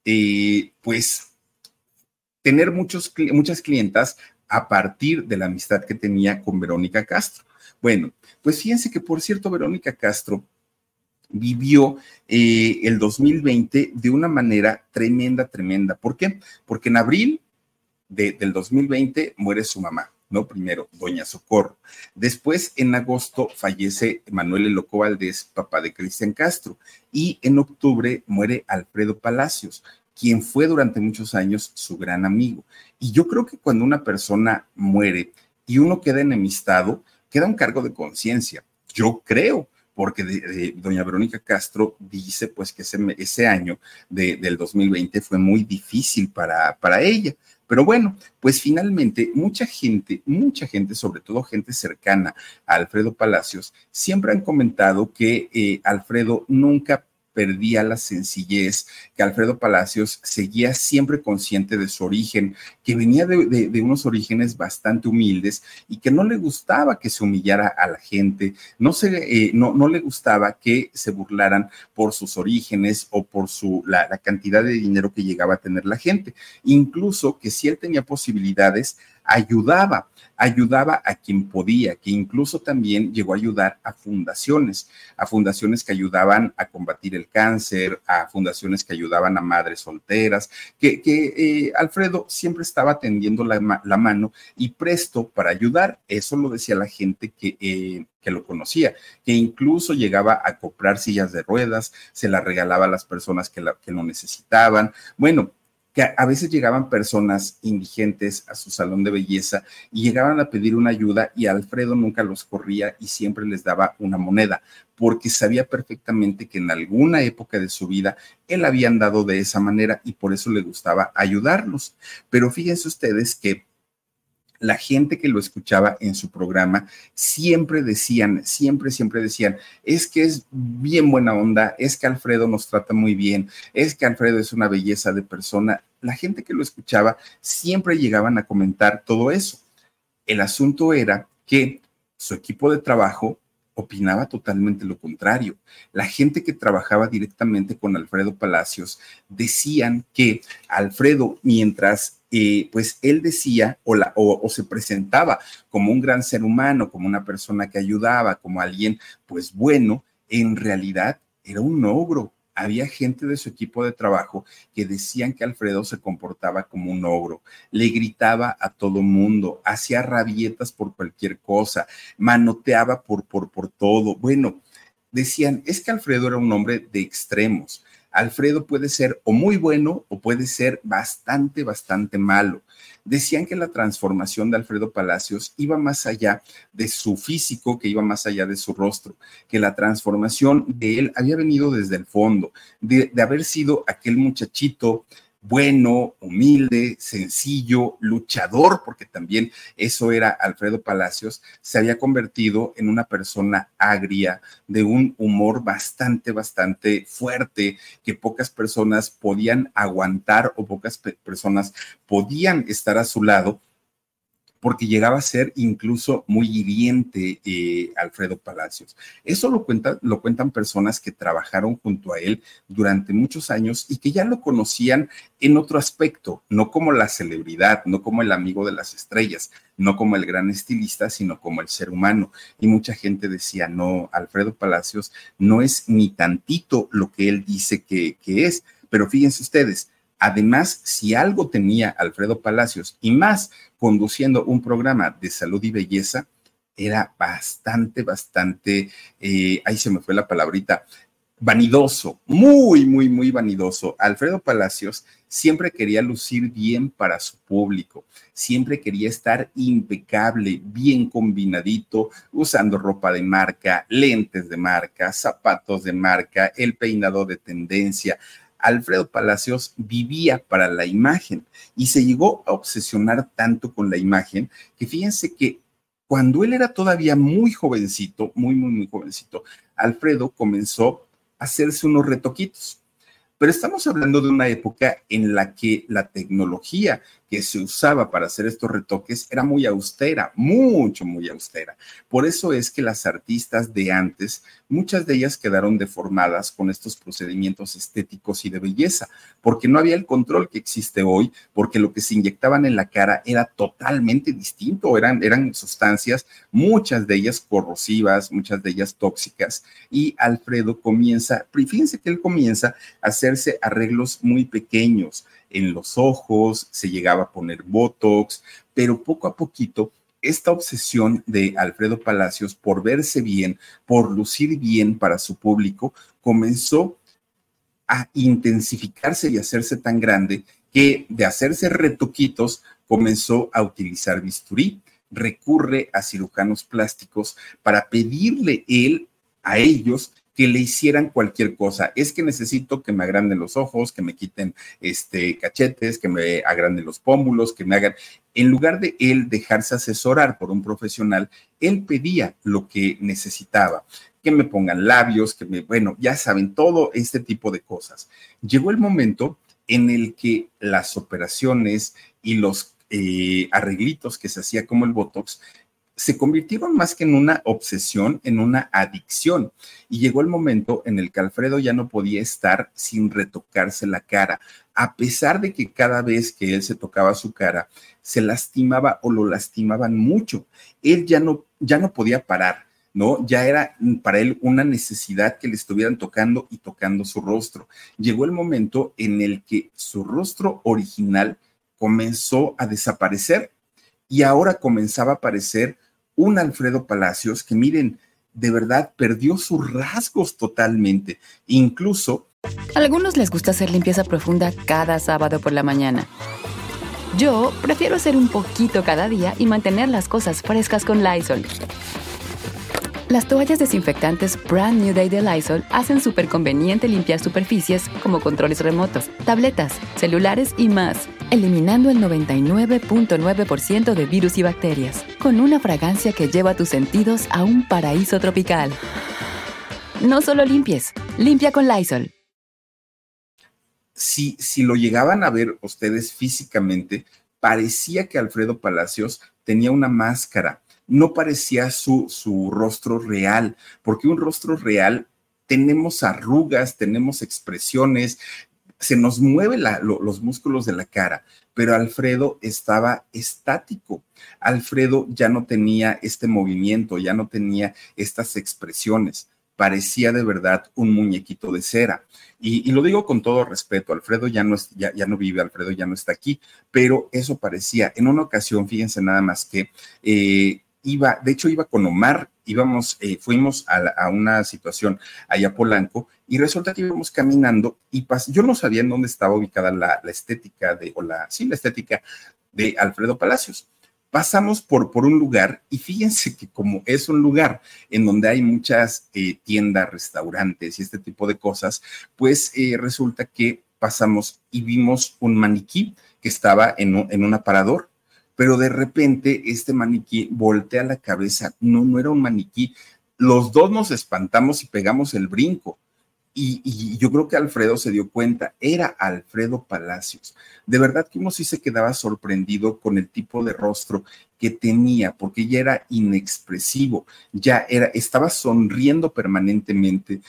eh, pues, tener muchos, muchas clientas a partir de la amistad que tenía con Verónica Castro. Bueno, pues fíjense que, por cierto, Verónica Castro vivió eh, el 2020 de una manera tremenda, tremenda. ¿Por qué? Porque en abril del 2020 muere su mamá. ¿no? Primero, Doña Socorro. Después, en agosto, fallece Manuel Eloco Valdés, papá de Cristian Castro. Y en octubre muere Alfredo Palacios, quien fue durante muchos años su gran amigo. Y yo creo que cuando una persona muere y uno queda enemistado, queda un cargo de conciencia. Yo creo, porque doña Verónica Castro dice pues que ese, año de, del 2020 fue muy difícil para, para ella. Pero bueno, pues finalmente mucha gente, mucha gente, sobre todo gente cercana a Alfredo Palacios, siempre han comentado que eh, Alfredo nunca perdía la sencillez, que Alfredo Palacios seguía siempre consciente de su origen, que venía de, unos orígenes bastante humildes y que no le gustaba que se humillara a la gente, no, se, eh, no, no le gustaba que se burlaran por sus orígenes o por su, la, la cantidad de dinero que llegaba a tener la gente, incluso que si él tenía posibilidades, ayudaba, ayudaba a quien podía, que incluso también llegó a ayudar a fundaciones, a fundaciones que ayudaban a combatir el cáncer, a fundaciones que ayudaban a madres solteras, que, eh, Alfredo siempre estaba tendiendo la, mano y presto para ayudar. Eso lo decía la gente que, eh, que lo conocía, que incluso llegaba a comprar sillas de ruedas, se las regalaba a las personas que, que lo necesitaban. Bueno, que a veces llegaban personas indigentes a su salón de belleza y llegaban a pedir una ayuda y Alfredo nunca los corría y siempre les daba una moneda, porque sabía perfectamente que en alguna época de su vida él había andado de esa manera y por eso le gustaba ayudarlos. Pero fíjense ustedes que la gente que lo escuchaba en su programa siempre decían, siempre, siempre decían, es que es bien buena onda, es que Alfredo nos trata muy bien, es que Alfredo es una belleza de persona. La gente que lo escuchaba siempre llegaban a comentar todo eso. El asunto era que su equipo de trabajo opinaba totalmente lo contrario. La gente que trabajaba directamente con Alfredo Palacios decían que Alfredo, mientras pues él decía o, o, se presentaba como un gran ser humano, como una persona que ayudaba, como alguien pues bueno, en realidad era un ogro, había gente de su equipo de trabajo que decían que Alfredo se comportaba como un ogro, le gritaba a todo mundo, hacía rabietas por cualquier cosa, manoteaba por, por, por todo. Bueno, decían, es que Alfredo era un hombre de extremos. Alfredo puede ser o muy bueno o puede ser bastante, bastante malo. Decían que la transformación de Alfredo Palacios iba más allá de su físico, que iba más allá de su rostro, que la transformación de él había venido desde el fondo, de, haber sido aquel muchachito bueno, humilde, sencillo, luchador, porque también eso era Alfredo Palacios, se había convertido en una persona agria, de un humor bastante, bastante fuerte, que pocas personas podían aguantar o pocas personas podían estar a su lado porque llegaba a ser incluso muy hiriente eh, Alfredo Palacios. Eso lo, lo cuentan personas que trabajaron junto a él durante muchos años y que ya lo conocían en otro aspecto, no como la celebridad, no como el amigo de las estrellas, no como el gran estilista, sino como el ser humano. Y mucha gente decía, no, Alfredo Palacios no es ni tantito lo que él dice que, que es. Pero fíjense ustedes, Además, si algo tenía Alfredo Palacios y más conduciendo un programa de salud y belleza, era bastante, bastante, eh, ahí se me fue la palabrita, vanidoso, muy, muy, muy vanidoso. Alfredo Palacios siempre quería lucir bien para su público, siempre quería estar impecable, bien combinadito, usando ropa de marca, lentes de marca, zapatos de marca, el peinado de tendencia. Alfredo Palacios vivía para la imagen y se llegó a obsesionar tanto con la imagen que fíjense que cuando él era todavía muy jovencito, muy, muy, muy jovencito, Alfredo comenzó a hacerse unos retoquitos. Pero estamos hablando de una época en la que la tecnología que se usaba para hacer estos retoques era muy austera, mucho, muy austera. Por eso es que las artistas de antes, muchas de ellas quedaron deformadas con estos procedimientos estéticos y de belleza, porque no había el control que existe hoy, porque lo que se inyectaban en la cara era totalmente distinto, eran, eran sustancias, muchas de ellas corrosivas, muchas de ellas tóxicas, y Alfredo comienza, fíjense que él comienza a arreglos muy pequeños, en los ojos, se llegaba a poner Botox, pero poco a poquito esta obsesión de Alfredo Palacios por verse bien, por lucir bien para su público, comenzó a intensificarse y hacerse tan grande que de hacerse retoquitos comenzó a utilizar bisturí, recurre a cirujanos plásticos para pedirle él a ellos que le hicieran cualquier cosa. Es que necesito que me agranden los ojos, que me quiten este cachetes, que me agranden los pómulos, que me hagan. En lugar de él dejarse asesorar por un profesional, él pedía lo que necesitaba, que me pongan labios, que me, bueno, ya saben, todo este tipo de cosas. Llegó el momento en el que las operaciones y los eh, arreglitos que se hacía como el Botox se convirtieron más que en una obsesión, en una adicción. Y llegó el momento en el que Alfredo ya no podía estar sin retocarse la cara, a pesar de que cada vez que él se tocaba su cara, se lastimaba o lo lastimaban mucho. Él ya no, ya no podía parar. ¿no? Ya era para él una necesidad que le estuvieran tocando y tocando su rostro. Llegó el momento en el que su rostro original comenzó a desaparecer y ahora comenzaba a aparecer un Alfredo Palacios que miren, de verdad perdió sus rasgos totalmente. Incluso... A algunos les gusta hacer limpieza profunda cada sábado por la mañana. Yo prefiero hacer un poquito cada día y mantener las cosas frescas con Lysol. Las toallas desinfectantes Brand New Day de Lysol hacen súper conveniente limpiar superficies como controles remotos, tabletas, celulares y más, eliminando el 99.9% de virus y bacterias, con una fragancia que lleva tus sentidos a un paraíso tropical. No solo limpies, limpia con Lysol. Si, si lo llegaban a ver ustedes físicamente, parecía que Alfredo Palacios tenía una máscara no parecía su, su rostro real, porque un rostro real tenemos arrugas, tenemos expresiones, se nos mueve los músculos de la cara, pero Alfredo estaba estático. Alfredo ya no tenía este movimiento, ya no tenía estas expresiones. Parecía de verdad un muñequito de cera. Y, lo digo con todo respeto, Alfredo ya no, ya, ya no vive, Alfredo ya no está aquí, pero eso parecía. En una ocasión, fíjense nada más que eh, iba, de hecho iba con Omar, íbamos, eh, fuimos a, una situación allá a Polanco y resulta que íbamos caminando y yo no sabía en dónde estaba ubicada la, estética de, o la, sí, la estética de Alfredo Palacios. Pasamos por, por un lugar y fíjense que como es un lugar en donde hay muchas eh, tiendas, restaurantes y este tipo de cosas, pues eh, resulta que pasamos y vimos un maniquí que estaba en en un aparador pero de repente este maniquí voltea la cabeza. No, no era un maniquí. Los dos nos espantamos y pegamos el brinco. Y, yo creo que Alfredo se dio cuenta, era Alfredo Palacios. De verdad que uno sí se quedaba sorprendido con el tipo de rostro que tenía, porque ya era inexpresivo, ya era, estaba sonriendo permanentemente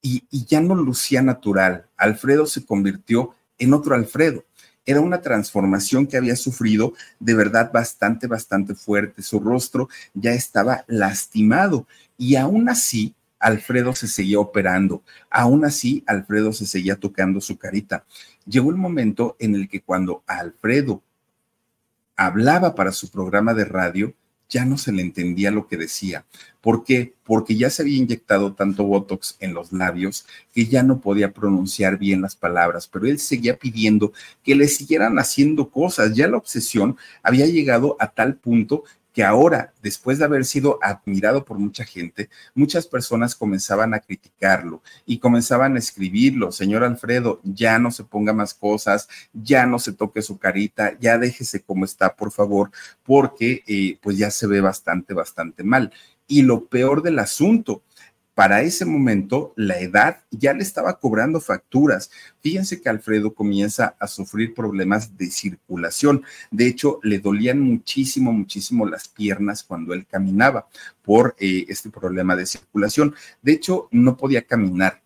y, y ya no lucía natural. Alfredo se convirtió en otro Alfredo era una transformación que había sufrido de verdad bastante, bastante fuerte. Su rostro ya estaba lastimado y aún así Alfredo se seguía operando. Aún así, Alfredo se seguía tocando su carita. Llegó el momento en el que cuando Alfredo hablaba para su programa de radio, ya no se le entendía lo que decía. ¿Por qué? Porque ya se había inyectado tanto Botox en los labios que ya no podía pronunciar bien las palabras, pero él seguía pidiendo que le siguieran haciendo cosas. Ya la obsesión había llegado a tal punto que ahora, después de haber sido admirado por mucha gente, muchas personas comenzaban a criticarlo y comenzaban a escribirlo, señor Alfredo, ya no se ponga más cosas, ya no se toque su carita, ya déjese como está, por favor, porque eh, pues ya se ve bastante, bastante mal. Y lo peor del asunto, para ese momento la edad ya le estaba cobrando facturas. Fíjense que Alfredo comienza a sufrir problemas de circulación. De hecho, le dolían muchísimo, muchísimo las piernas cuando él caminaba por eh, este problema de circulación. De hecho, no podía caminar.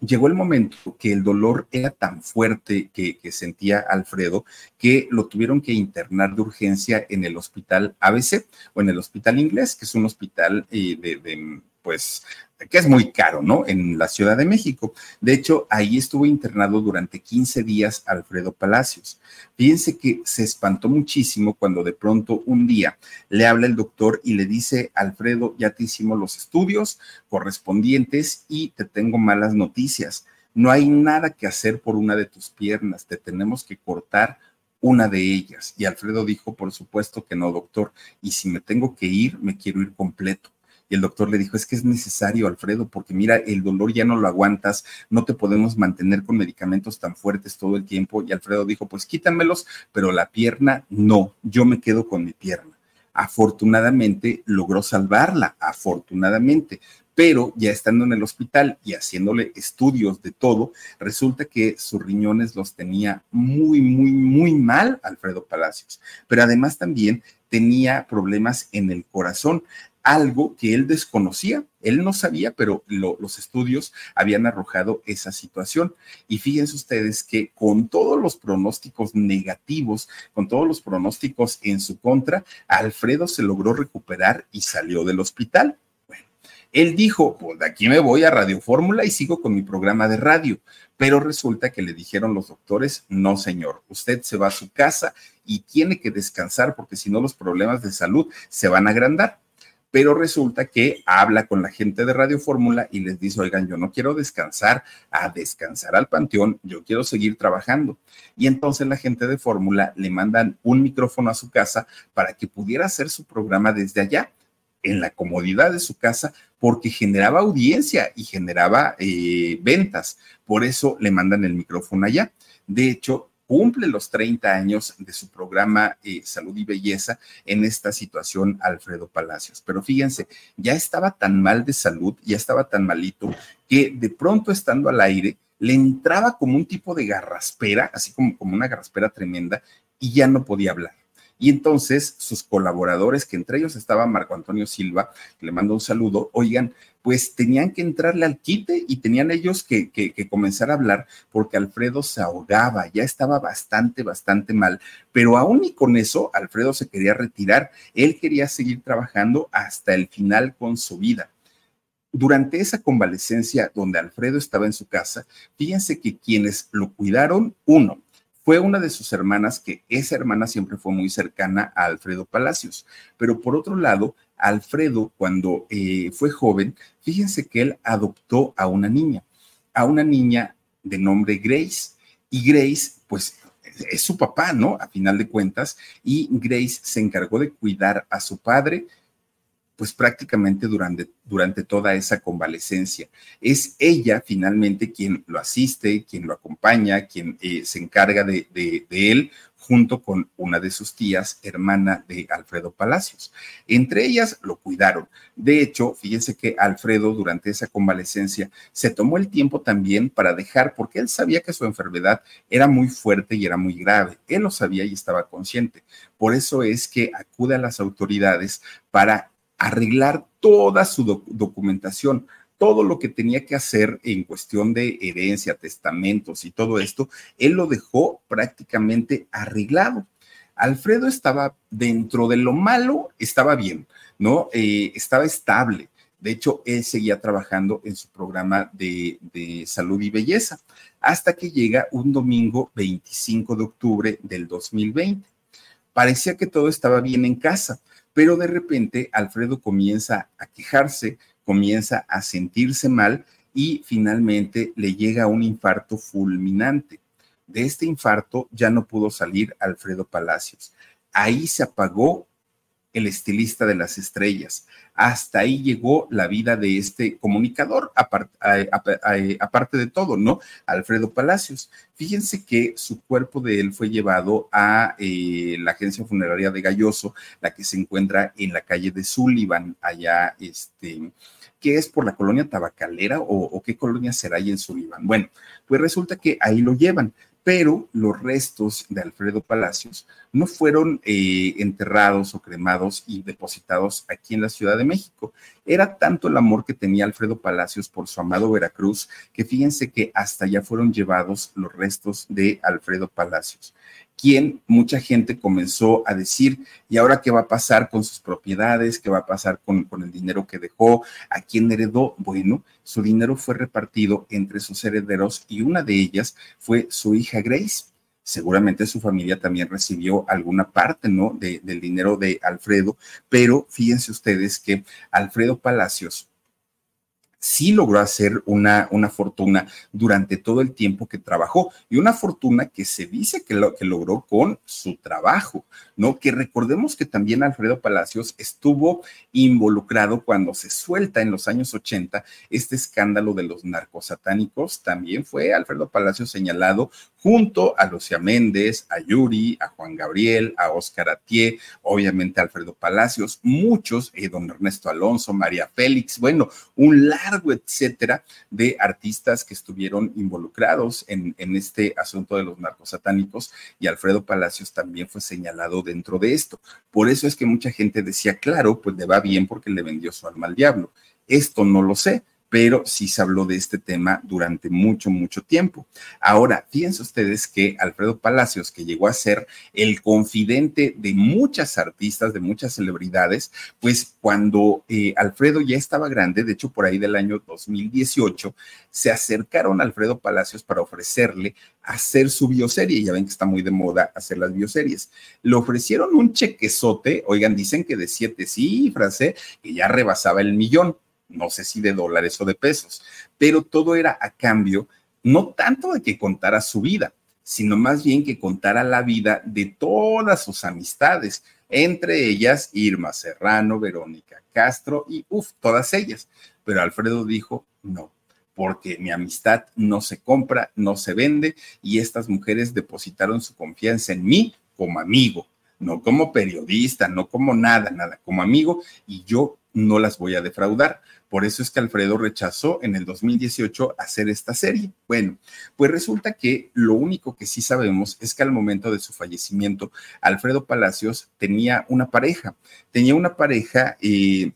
Llegó el momento que el dolor era tan fuerte que, sentía Alfredo que lo tuvieron que internar de urgencia en el hospital ABC o en el hospital inglés, que es un hospital eh, de pues que es muy caro, ¿no? En la Ciudad de México. De hecho, ahí estuvo internado durante 15 días Alfredo Palacios. Fíjense que se espantó muchísimo cuando de pronto un día le habla el doctor y le dice, Alfredo, ya te hicimos los estudios correspondientes y te tengo malas noticias. No hay nada que hacer por una de tus piernas, te tenemos que cortar una de ellas. Y Alfredo dijo, por supuesto que no, doctor, y si me tengo que ir, me quiero ir completo. Y el doctor le dijo, es que es necesario, Alfredo, porque mira, el dolor ya no lo aguantas, no te podemos mantener con medicamentos tan fuertes todo el tiempo. Y Alfredo dijo, pues quítamelos, pero la pierna no, yo me quedo con mi pierna. Afortunadamente logró salvarla, afortunadamente, pero ya estando en el hospital y haciéndole estudios de todo, resulta que sus riñones los tenía muy, muy, muy mal Alfredo Palacios, pero además también tenía problemas en el corazón algo que él desconocía. Él no sabía, pero los estudios habían arrojado esa situación. Y fíjense ustedes que con todos los pronósticos negativos, con todos los pronósticos en su contra, Alfredo se logró recuperar y salió del hospital. Bueno, él dijo, pues de aquí me voy a Radio Fórmula y sigo con mi programa de radio. Pero resulta que le dijeron los doctores, no señor, usted se va a su casa y tiene que descansar porque si no los problemas de salud se van a agrandar pero resulta que habla con la gente de Radio Fórmula y les dice, oigan, yo no quiero descansar a descansar al panteón, yo quiero seguir trabajando. Y entonces la gente de Fórmula le mandan un micrófono a su casa para que pudiera hacer su programa desde allá, en la comodidad de su casa, porque generaba audiencia y generaba eh, ventas. Por eso le mandan el micrófono allá. De hecho, cumple los 30 años de su programa eh, Salud y Belleza en esta situación Alfredo Palacios. Pero fíjense, ya estaba tan mal de salud, ya estaba tan malito, que de pronto estando al aire, le entraba como un tipo de garraspera, así como, como una garraspera tremenda, y ya no podía hablar Y entonces sus colaboradores, que entre ellos estaba Marco Antonio Silva, que le mando un saludo, oigan, pues tenían que entrarle al quite y tenían ellos que, que, comenzar a hablar porque Alfredo se ahogaba, ya estaba bastante, bastante mal, pero aún y con eso, Alfredo se quería retirar, él quería seguir trabajando hasta el final con su vida. Durante esa convalecencia donde Alfredo estaba en su casa, fíjense que quienes lo cuidaron, uno, fue una de sus hermanas, que esa hermana siempre fue muy cercana a Alfredo Palacios. Pero por otro lado, Alfredo, cuando eh, fue joven, fíjense que él adoptó a una niña, a una niña de nombre Grace. Y Grace, pues es su papá, ¿no? A final de cuentas. Y Grace se encargó de cuidar a su padre pues prácticamente durante, durante toda esa convalecencia. Es ella finalmente quien lo asiste, quien lo acompaña, quien eh, se encarga de, de, él junto con una de sus tías, hermana de Alfredo Palacios. Entre ellas lo cuidaron. De hecho, fíjense que Alfredo durante esa convalecencia se tomó el tiempo también para dejar, porque él sabía que su enfermedad era muy fuerte y era muy grave. Él lo sabía y estaba consciente. Por eso es que acude a las autoridades para arreglar toda su documentación, todo lo que tenía que hacer en cuestión de herencia, testamentos y todo esto, él lo dejó prácticamente arreglado. Alfredo estaba dentro de lo malo, estaba bien, ¿no? Eh, estaba estable. De hecho, él seguía trabajando en su programa de, de, salud y belleza, hasta que llega un domingo 25 de octubre del 2020. Parecía que todo estaba bien en casa, pero de repente Alfredo comienza a quejarse, comienza a sentirse mal y finalmente le llega un infarto fulminante. De este infarto ya no pudo salir Alfredo Palacios. Ahí se apagó el estilista de las estrellas. Hasta ahí llegó la vida de este comunicador, aparte de todo, ¿no? Alfredo Palacios. Fíjense que su cuerpo de él fue llevado a eh, la agencia funeraria de Galloso, la que se encuentra en la calle de Sullivan, allá, este, que es por la colonia tabacalera o, qué colonia será ahí en Sullivan. Bueno, pues resulta que ahí lo llevan pero los restos de Alfredo Palacios no fueron eh, enterrados o cremados y depositados aquí en la Ciudad de México. Era tanto el amor que tenía Alfredo Palacios por su amado Veracruz que fíjense que hasta allá fueron llevados los restos de Alfredo Palacios quien mucha gente comenzó a decir, ¿y ahora qué va a pasar con sus propiedades? ¿Qué va a pasar con, con, el dinero que dejó? ¿A quién heredó? Bueno, su dinero fue repartido entre sus herederos y una de ellas fue su hija Grace. Seguramente su familia también recibió alguna parte, ¿no? De, del dinero de Alfredo, pero fíjense ustedes que Alfredo Palacios sí logró hacer una, una fortuna durante todo el tiempo que trabajó y una fortuna que se dice que, lo, que logró con su trabajo, ¿no? Que recordemos que también Alfredo Palacios estuvo involucrado cuando se suelta en los años 80 este escándalo de los narcosatánicos, también fue Alfredo Palacios señalado junto a Lucia Méndez, a Yuri, a Juan Gabriel, a Oscar Atié, obviamente Alfredo Palacios, muchos, eh, don Ernesto Alonso, María Félix, bueno, un largo etcétera, de artistas que estuvieron involucrados en, en este asunto de los narcos satánicos y Alfredo Palacios también fue señalado dentro de esto. Por eso es que mucha gente decía, claro, pues le va bien porque le vendió su alma al diablo. Esto no lo sé, pero sí se habló de este tema durante mucho, mucho tiempo. Ahora, fíjense ustedes que Alfredo Palacios, que llegó a ser el confidente de muchas artistas, de muchas celebridades, pues cuando eh, Alfredo ya estaba grande, de hecho por ahí del año 2018, se acercaron a Alfredo Palacios para ofrecerle hacer su bioserie. Ya ven que está muy de moda hacer las bioseries. Le ofrecieron un chequezote, oigan, dicen que de siete cifras, ¿eh? que ya rebasaba el millón no sé si de dólares o de pesos, pero todo era a cambio, no tanto de que contara su vida, sino más bien que contara la vida de todas sus amistades, entre ellas Irma Serrano, Verónica Castro y uff, todas ellas. Pero Alfredo dijo, no, porque mi amistad no se compra, no se vende y estas mujeres depositaron su confianza en mí como amigo, no como periodista, no como nada, nada, como amigo y yo no las voy a defraudar. Por eso es que Alfredo rechazó en el 2018 hacer esta serie. Bueno, pues resulta que lo único que sí sabemos es que al momento de su fallecimiento, Alfredo Palacios tenía una pareja. Tenía una pareja eh,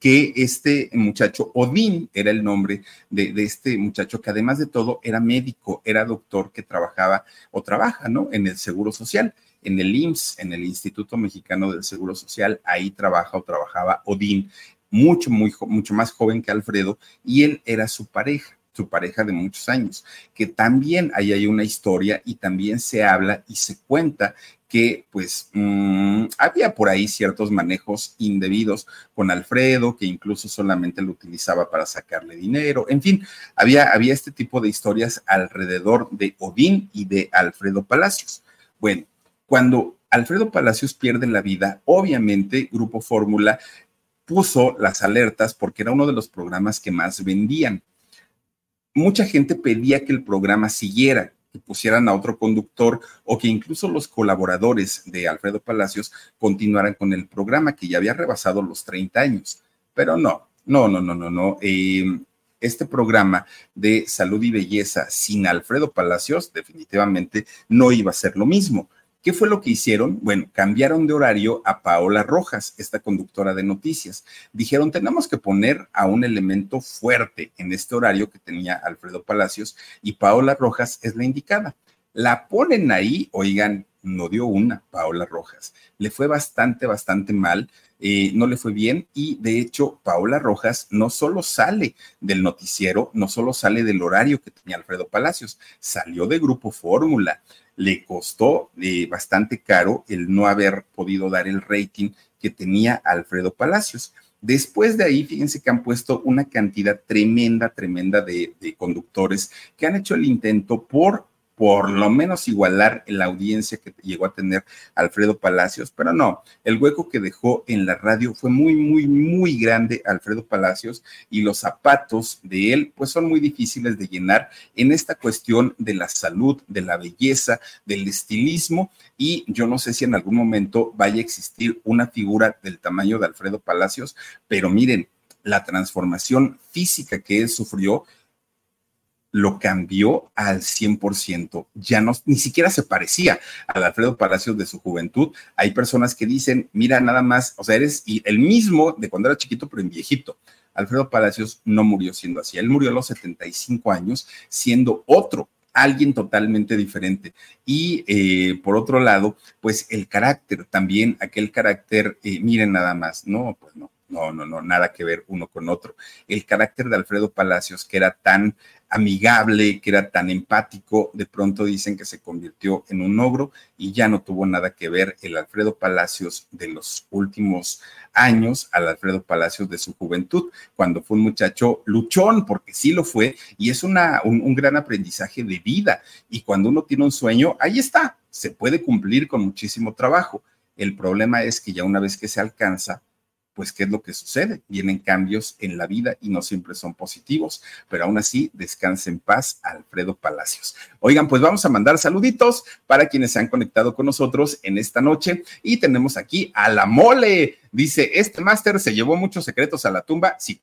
que este muchacho, Odín era el nombre de, de, este muchacho, que además de todo era médico, era doctor que trabajaba o trabaja, ¿no? En el Seguro Social en el IMSS, en el Instituto Mexicano del Seguro Social, ahí trabaja o trabajaba Odín, mucho, mucho más joven que Alfredo, y él era su pareja su pareja de muchos años, que también ahí hay una historia y también se habla y se cuenta que pues mmm, había por ahí ciertos manejos indebidos con Alfredo, que incluso solamente lo utilizaba para sacarle dinero, en fin, había, había este tipo de historias alrededor de Odín y de Alfredo Palacios. Bueno, cuando Alfredo Palacios pierde la vida, obviamente Grupo Fórmula puso las alertas porque era uno de los programas que más vendían. Mucha gente pedía que el programa siguiera, que pusieran a otro conductor o que incluso los colaboradores de Alfredo Palacios continuaran con el programa que ya había rebasado los 30 años. Pero no, no, no, no, no, no. Eh, este programa de salud y belleza sin Alfredo Palacios definitivamente no iba a ser lo mismo. ¿Qué fue lo que hicieron? Bueno, cambiaron de horario a Paola Rojas, esta conductora de noticias. Dijeron, tenemos que poner a un elemento fuerte en este horario que tenía Alfredo Palacios y Paola Rojas es la indicada. La ponen ahí, oigan, no dio una, Paola Rojas. Le fue bastante, bastante mal. Eh, no le fue bien y de hecho Paola Rojas no solo sale del noticiero, no solo sale del horario que tenía Alfredo Palacios, salió de Grupo Fórmula, le costó eh, bastante caro el no haber podido dar el rating que tenía Alfredo Palacios. Después de ahí, fíjense que han puesto una cantidad tremenda, tremenda de, de conductores que han hecho el intento por por lo menos igualar la audiencia que llegó a tener Alfredo Palacios, pero no, el hueco que dejó en la radio fue muy, muy, muy grande Alfredo Palacios y los zapatos de él pues son muy difíciles de llenar en esta cuestión de la salud, de la belleza, del estilismo y yo no sé si en algún momento vaya a existir una figura del tamaño de Alfredo Palacios, pero miren, la transformación física que él sufrió lo cambió al 100%. Ya no, ni siquiera se parecía al Alfredo Palacios de su juventud. Hay personas que dicen, mira, nada más, o sea, eres el mismo de cuando era chiquito, pero en viejito. Alfredo Palacios no murió siendo así. Él murió a los 75 años siendo otro, alguien totalmente diferente. Y eh, por otro lado, pues el carácter también, aquel carácter, eh, miren nada más, no, pues no, no, no, no, nada que ver uno con otro. El carácter de Alfredo Palacios, que era tan amigable, que era tan empático, de pronto dicen que se convirtió en un ogro y ya no tuvo nada que ver el Alfredo Palacios de los últimos años al Alfredo Palacios de su juventud, cuando fue un muchacho luchón, porque sí lo fue, y es una, un, un gran aprendizaje de vida. Y cuando uno tiene un sueño, ahí está, se puede cumplir con muchísimo trabajo. El problema es que ya una vez que se alcanza, pues ¿qué es lo que sucede? Vienen cambios en la vida y no siempre son positivos, pero aún así, descanse en paz, Alfredo Palacios. Oigan, pues vamos a mandar saluditos para quienes se han conectado con nosotros en esta noche y tenemos aquí a la mole. Dice, este máster se llevó muchos secretos a la tumba. Sí,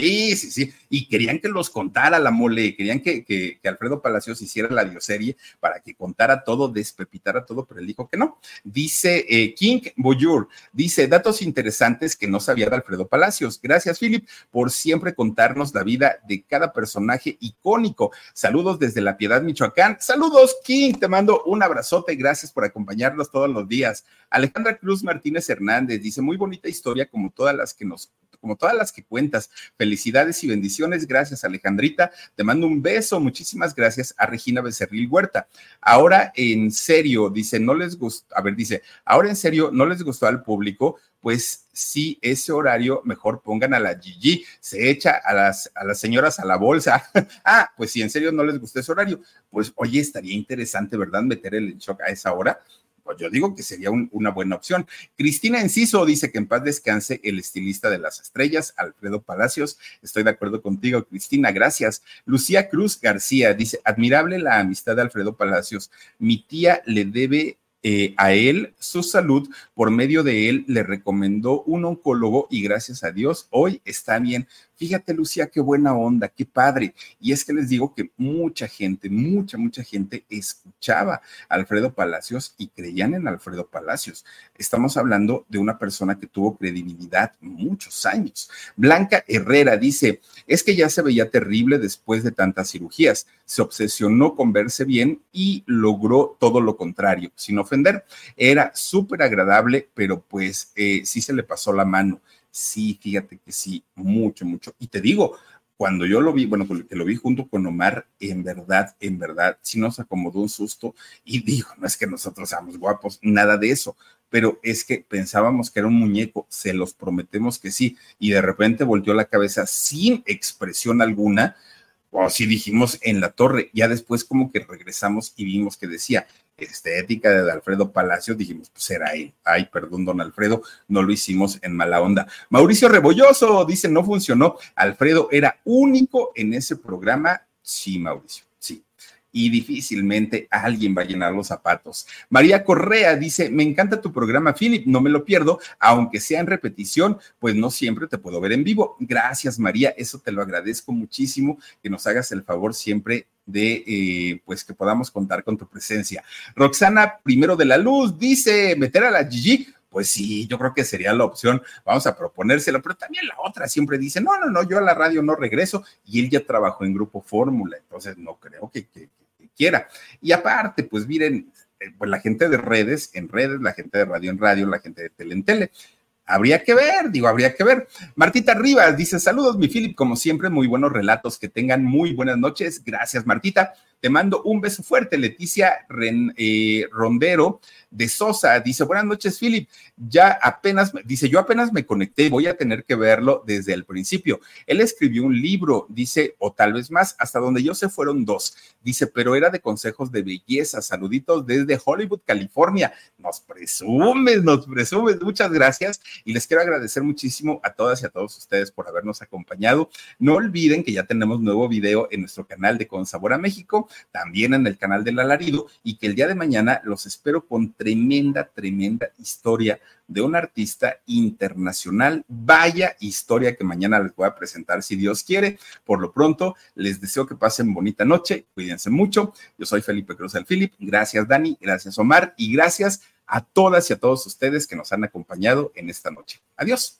Sí, sí, sí. Y querían que los contara la mole, querían que, que, que, Alfredo Palacios hiciera la bioserie para que contara todo, despepitara todo, pero él dijo que no. Dice eh, King Boyur, dice datos interesantes que no sabía de Alfredo Palacios. Gracias, Philip, por siempre contarnos la vida de cada personaje icónico. Saludos desde La Piedad, Michoacán. Saludos, King. Te mando un abrazote. Gracias por acompañarnos todos los días. Alejandra Cruz Martínez Hernández dice, muy bonita historia como todas las que nos como todas las que cuentas. Felicidades y bendiciones. Gracias, Alejandrita. Te mando un beso. Muchísimas gracias a Regina Becerril Huerta. Ahora, en serio, dice, no les gustó, a ver, dice, ahora en serio, no les gustó al público, pues sí, ese horario mejor pongan a la Gigi, se echa a las, a las señoras a la bolsa. *laughs* ah, pues si en serio no les gustó ese horario, pues oye, estaría interesante, ¿verdad? Meter el shock a esa hora pues yo digo que sería un, una buena opción. Cristina Enciso dice que en paz descanse el estilista de las estrellas, Alfredo Palacios. Estoy de acuerdo contigo, Cristina, gracias. Lucía Cruz García dice, admirable la amistad de Alfredo Palacios. Mi tía le debe eh, a él su salud, por medio de él le recomendó un oncólogo y gracias a Dios hoy está bien. Fíjate, Lucía, qué buena onda, qué padre. Y es que les digo que mucha gente, mucha, mucha gente escuchaba a Alfredo Palacios y creían en Alfredo Palacios. Estamos hablando de una persona que tuvo credibilidad muchos años. Blanca Herrera dice, es que ya se veía terrible después de tantas cirugías. Se obsesionó con verse bien y logró todo lo contrario, sin ofender. Era súper agradable, pero pues eh, sí se le pasó la mano Sí, fíjate que sí, mucho, mucho. Y te digo, cuando yo lo vi, bueno, que lo vi junto con Omar, en verdad, en verdad, sí nos acomodó un susto y digo, no es que nosotros seamos guapos, nada de eso, pero es que pensábamos que era un muñeco, se los prometemos que sí, y de repente volteó la cabeza sin expresión alguna, o sí dijimos en la torre, ya después como que regresamos y vimos que decía, estética de Alfredo Palacio, dijimos, pues era él. Ay, perdón, don Alfredo, no lo hicimos en mala onda. Mauricio Rebolloso dice, no funcionó. Alfredo era único en ese programa. Sí, Mauricio, y difícilmente alguien va a llenar los zapatos. María Correa dice, me encanta tu programa, Philip, no me lo pierdo, aunque sea en repetición, pues no siempre te puedo ver en vivo. Gracias, María, eso te lo agradezco muchísimo, que nos hagas el favor siempre de eh, pues que podamos contar con tu presencia. Roxana, primero de la luz, dice meter a la Gigi. Pues sí, yo creo que sería la opción. Vamos a proponérselo, pero también la otra siempre dice: No, no, no, yo a la radio no regreso. Y él ya trabajó en Grupo Fórmula, entonces no creo que, quiera. Y aparte, pues miren, eh, pues la gente de redes en redes, la gente de radio en radio, la gente de tele en tele Habría que ver, digo, habría que ver. Martita Rivas dice: Saludos, mi Philip, como siempre, muy buenos relatos, que tengan muy buenas noches. Gracias, Martita. Te mando un beso fuerte. Leticia eh, Rondero de Sosa dice, buenas noches, Philip. Ya apenas, dice, yo apenas me conecté, voy a tener que verlo desde el principio. Él escribió un libro, dice, o tal vez más, hasta donde yo sé fueron dos. Dice, pero era de consejos de belleza. Saluditos desde Hollywood, California. Nos presumes, nos presumes. Muchas gracias. Y les quiero agradecer muchísimo a todas y a todos ustedes por habernos acompañado. No olviden que ya tenemos nuevo video en nuestro canal de Con Sabor a México también en el canal del alarido y que el día de mañana los espero con tremenda, tremenda historia de un artista internacional. Vaya historia que mañana les voy a presentar si Dios quiere. Por lo pronto, les deseo que pasen bonita noche, cuídense mucho. Yo soy Felipe Cruz del Philip. Gracias Dani, gracias Omar y gracias a todas y a todos ustedes que nos han acompañado en esta noche. Adiós.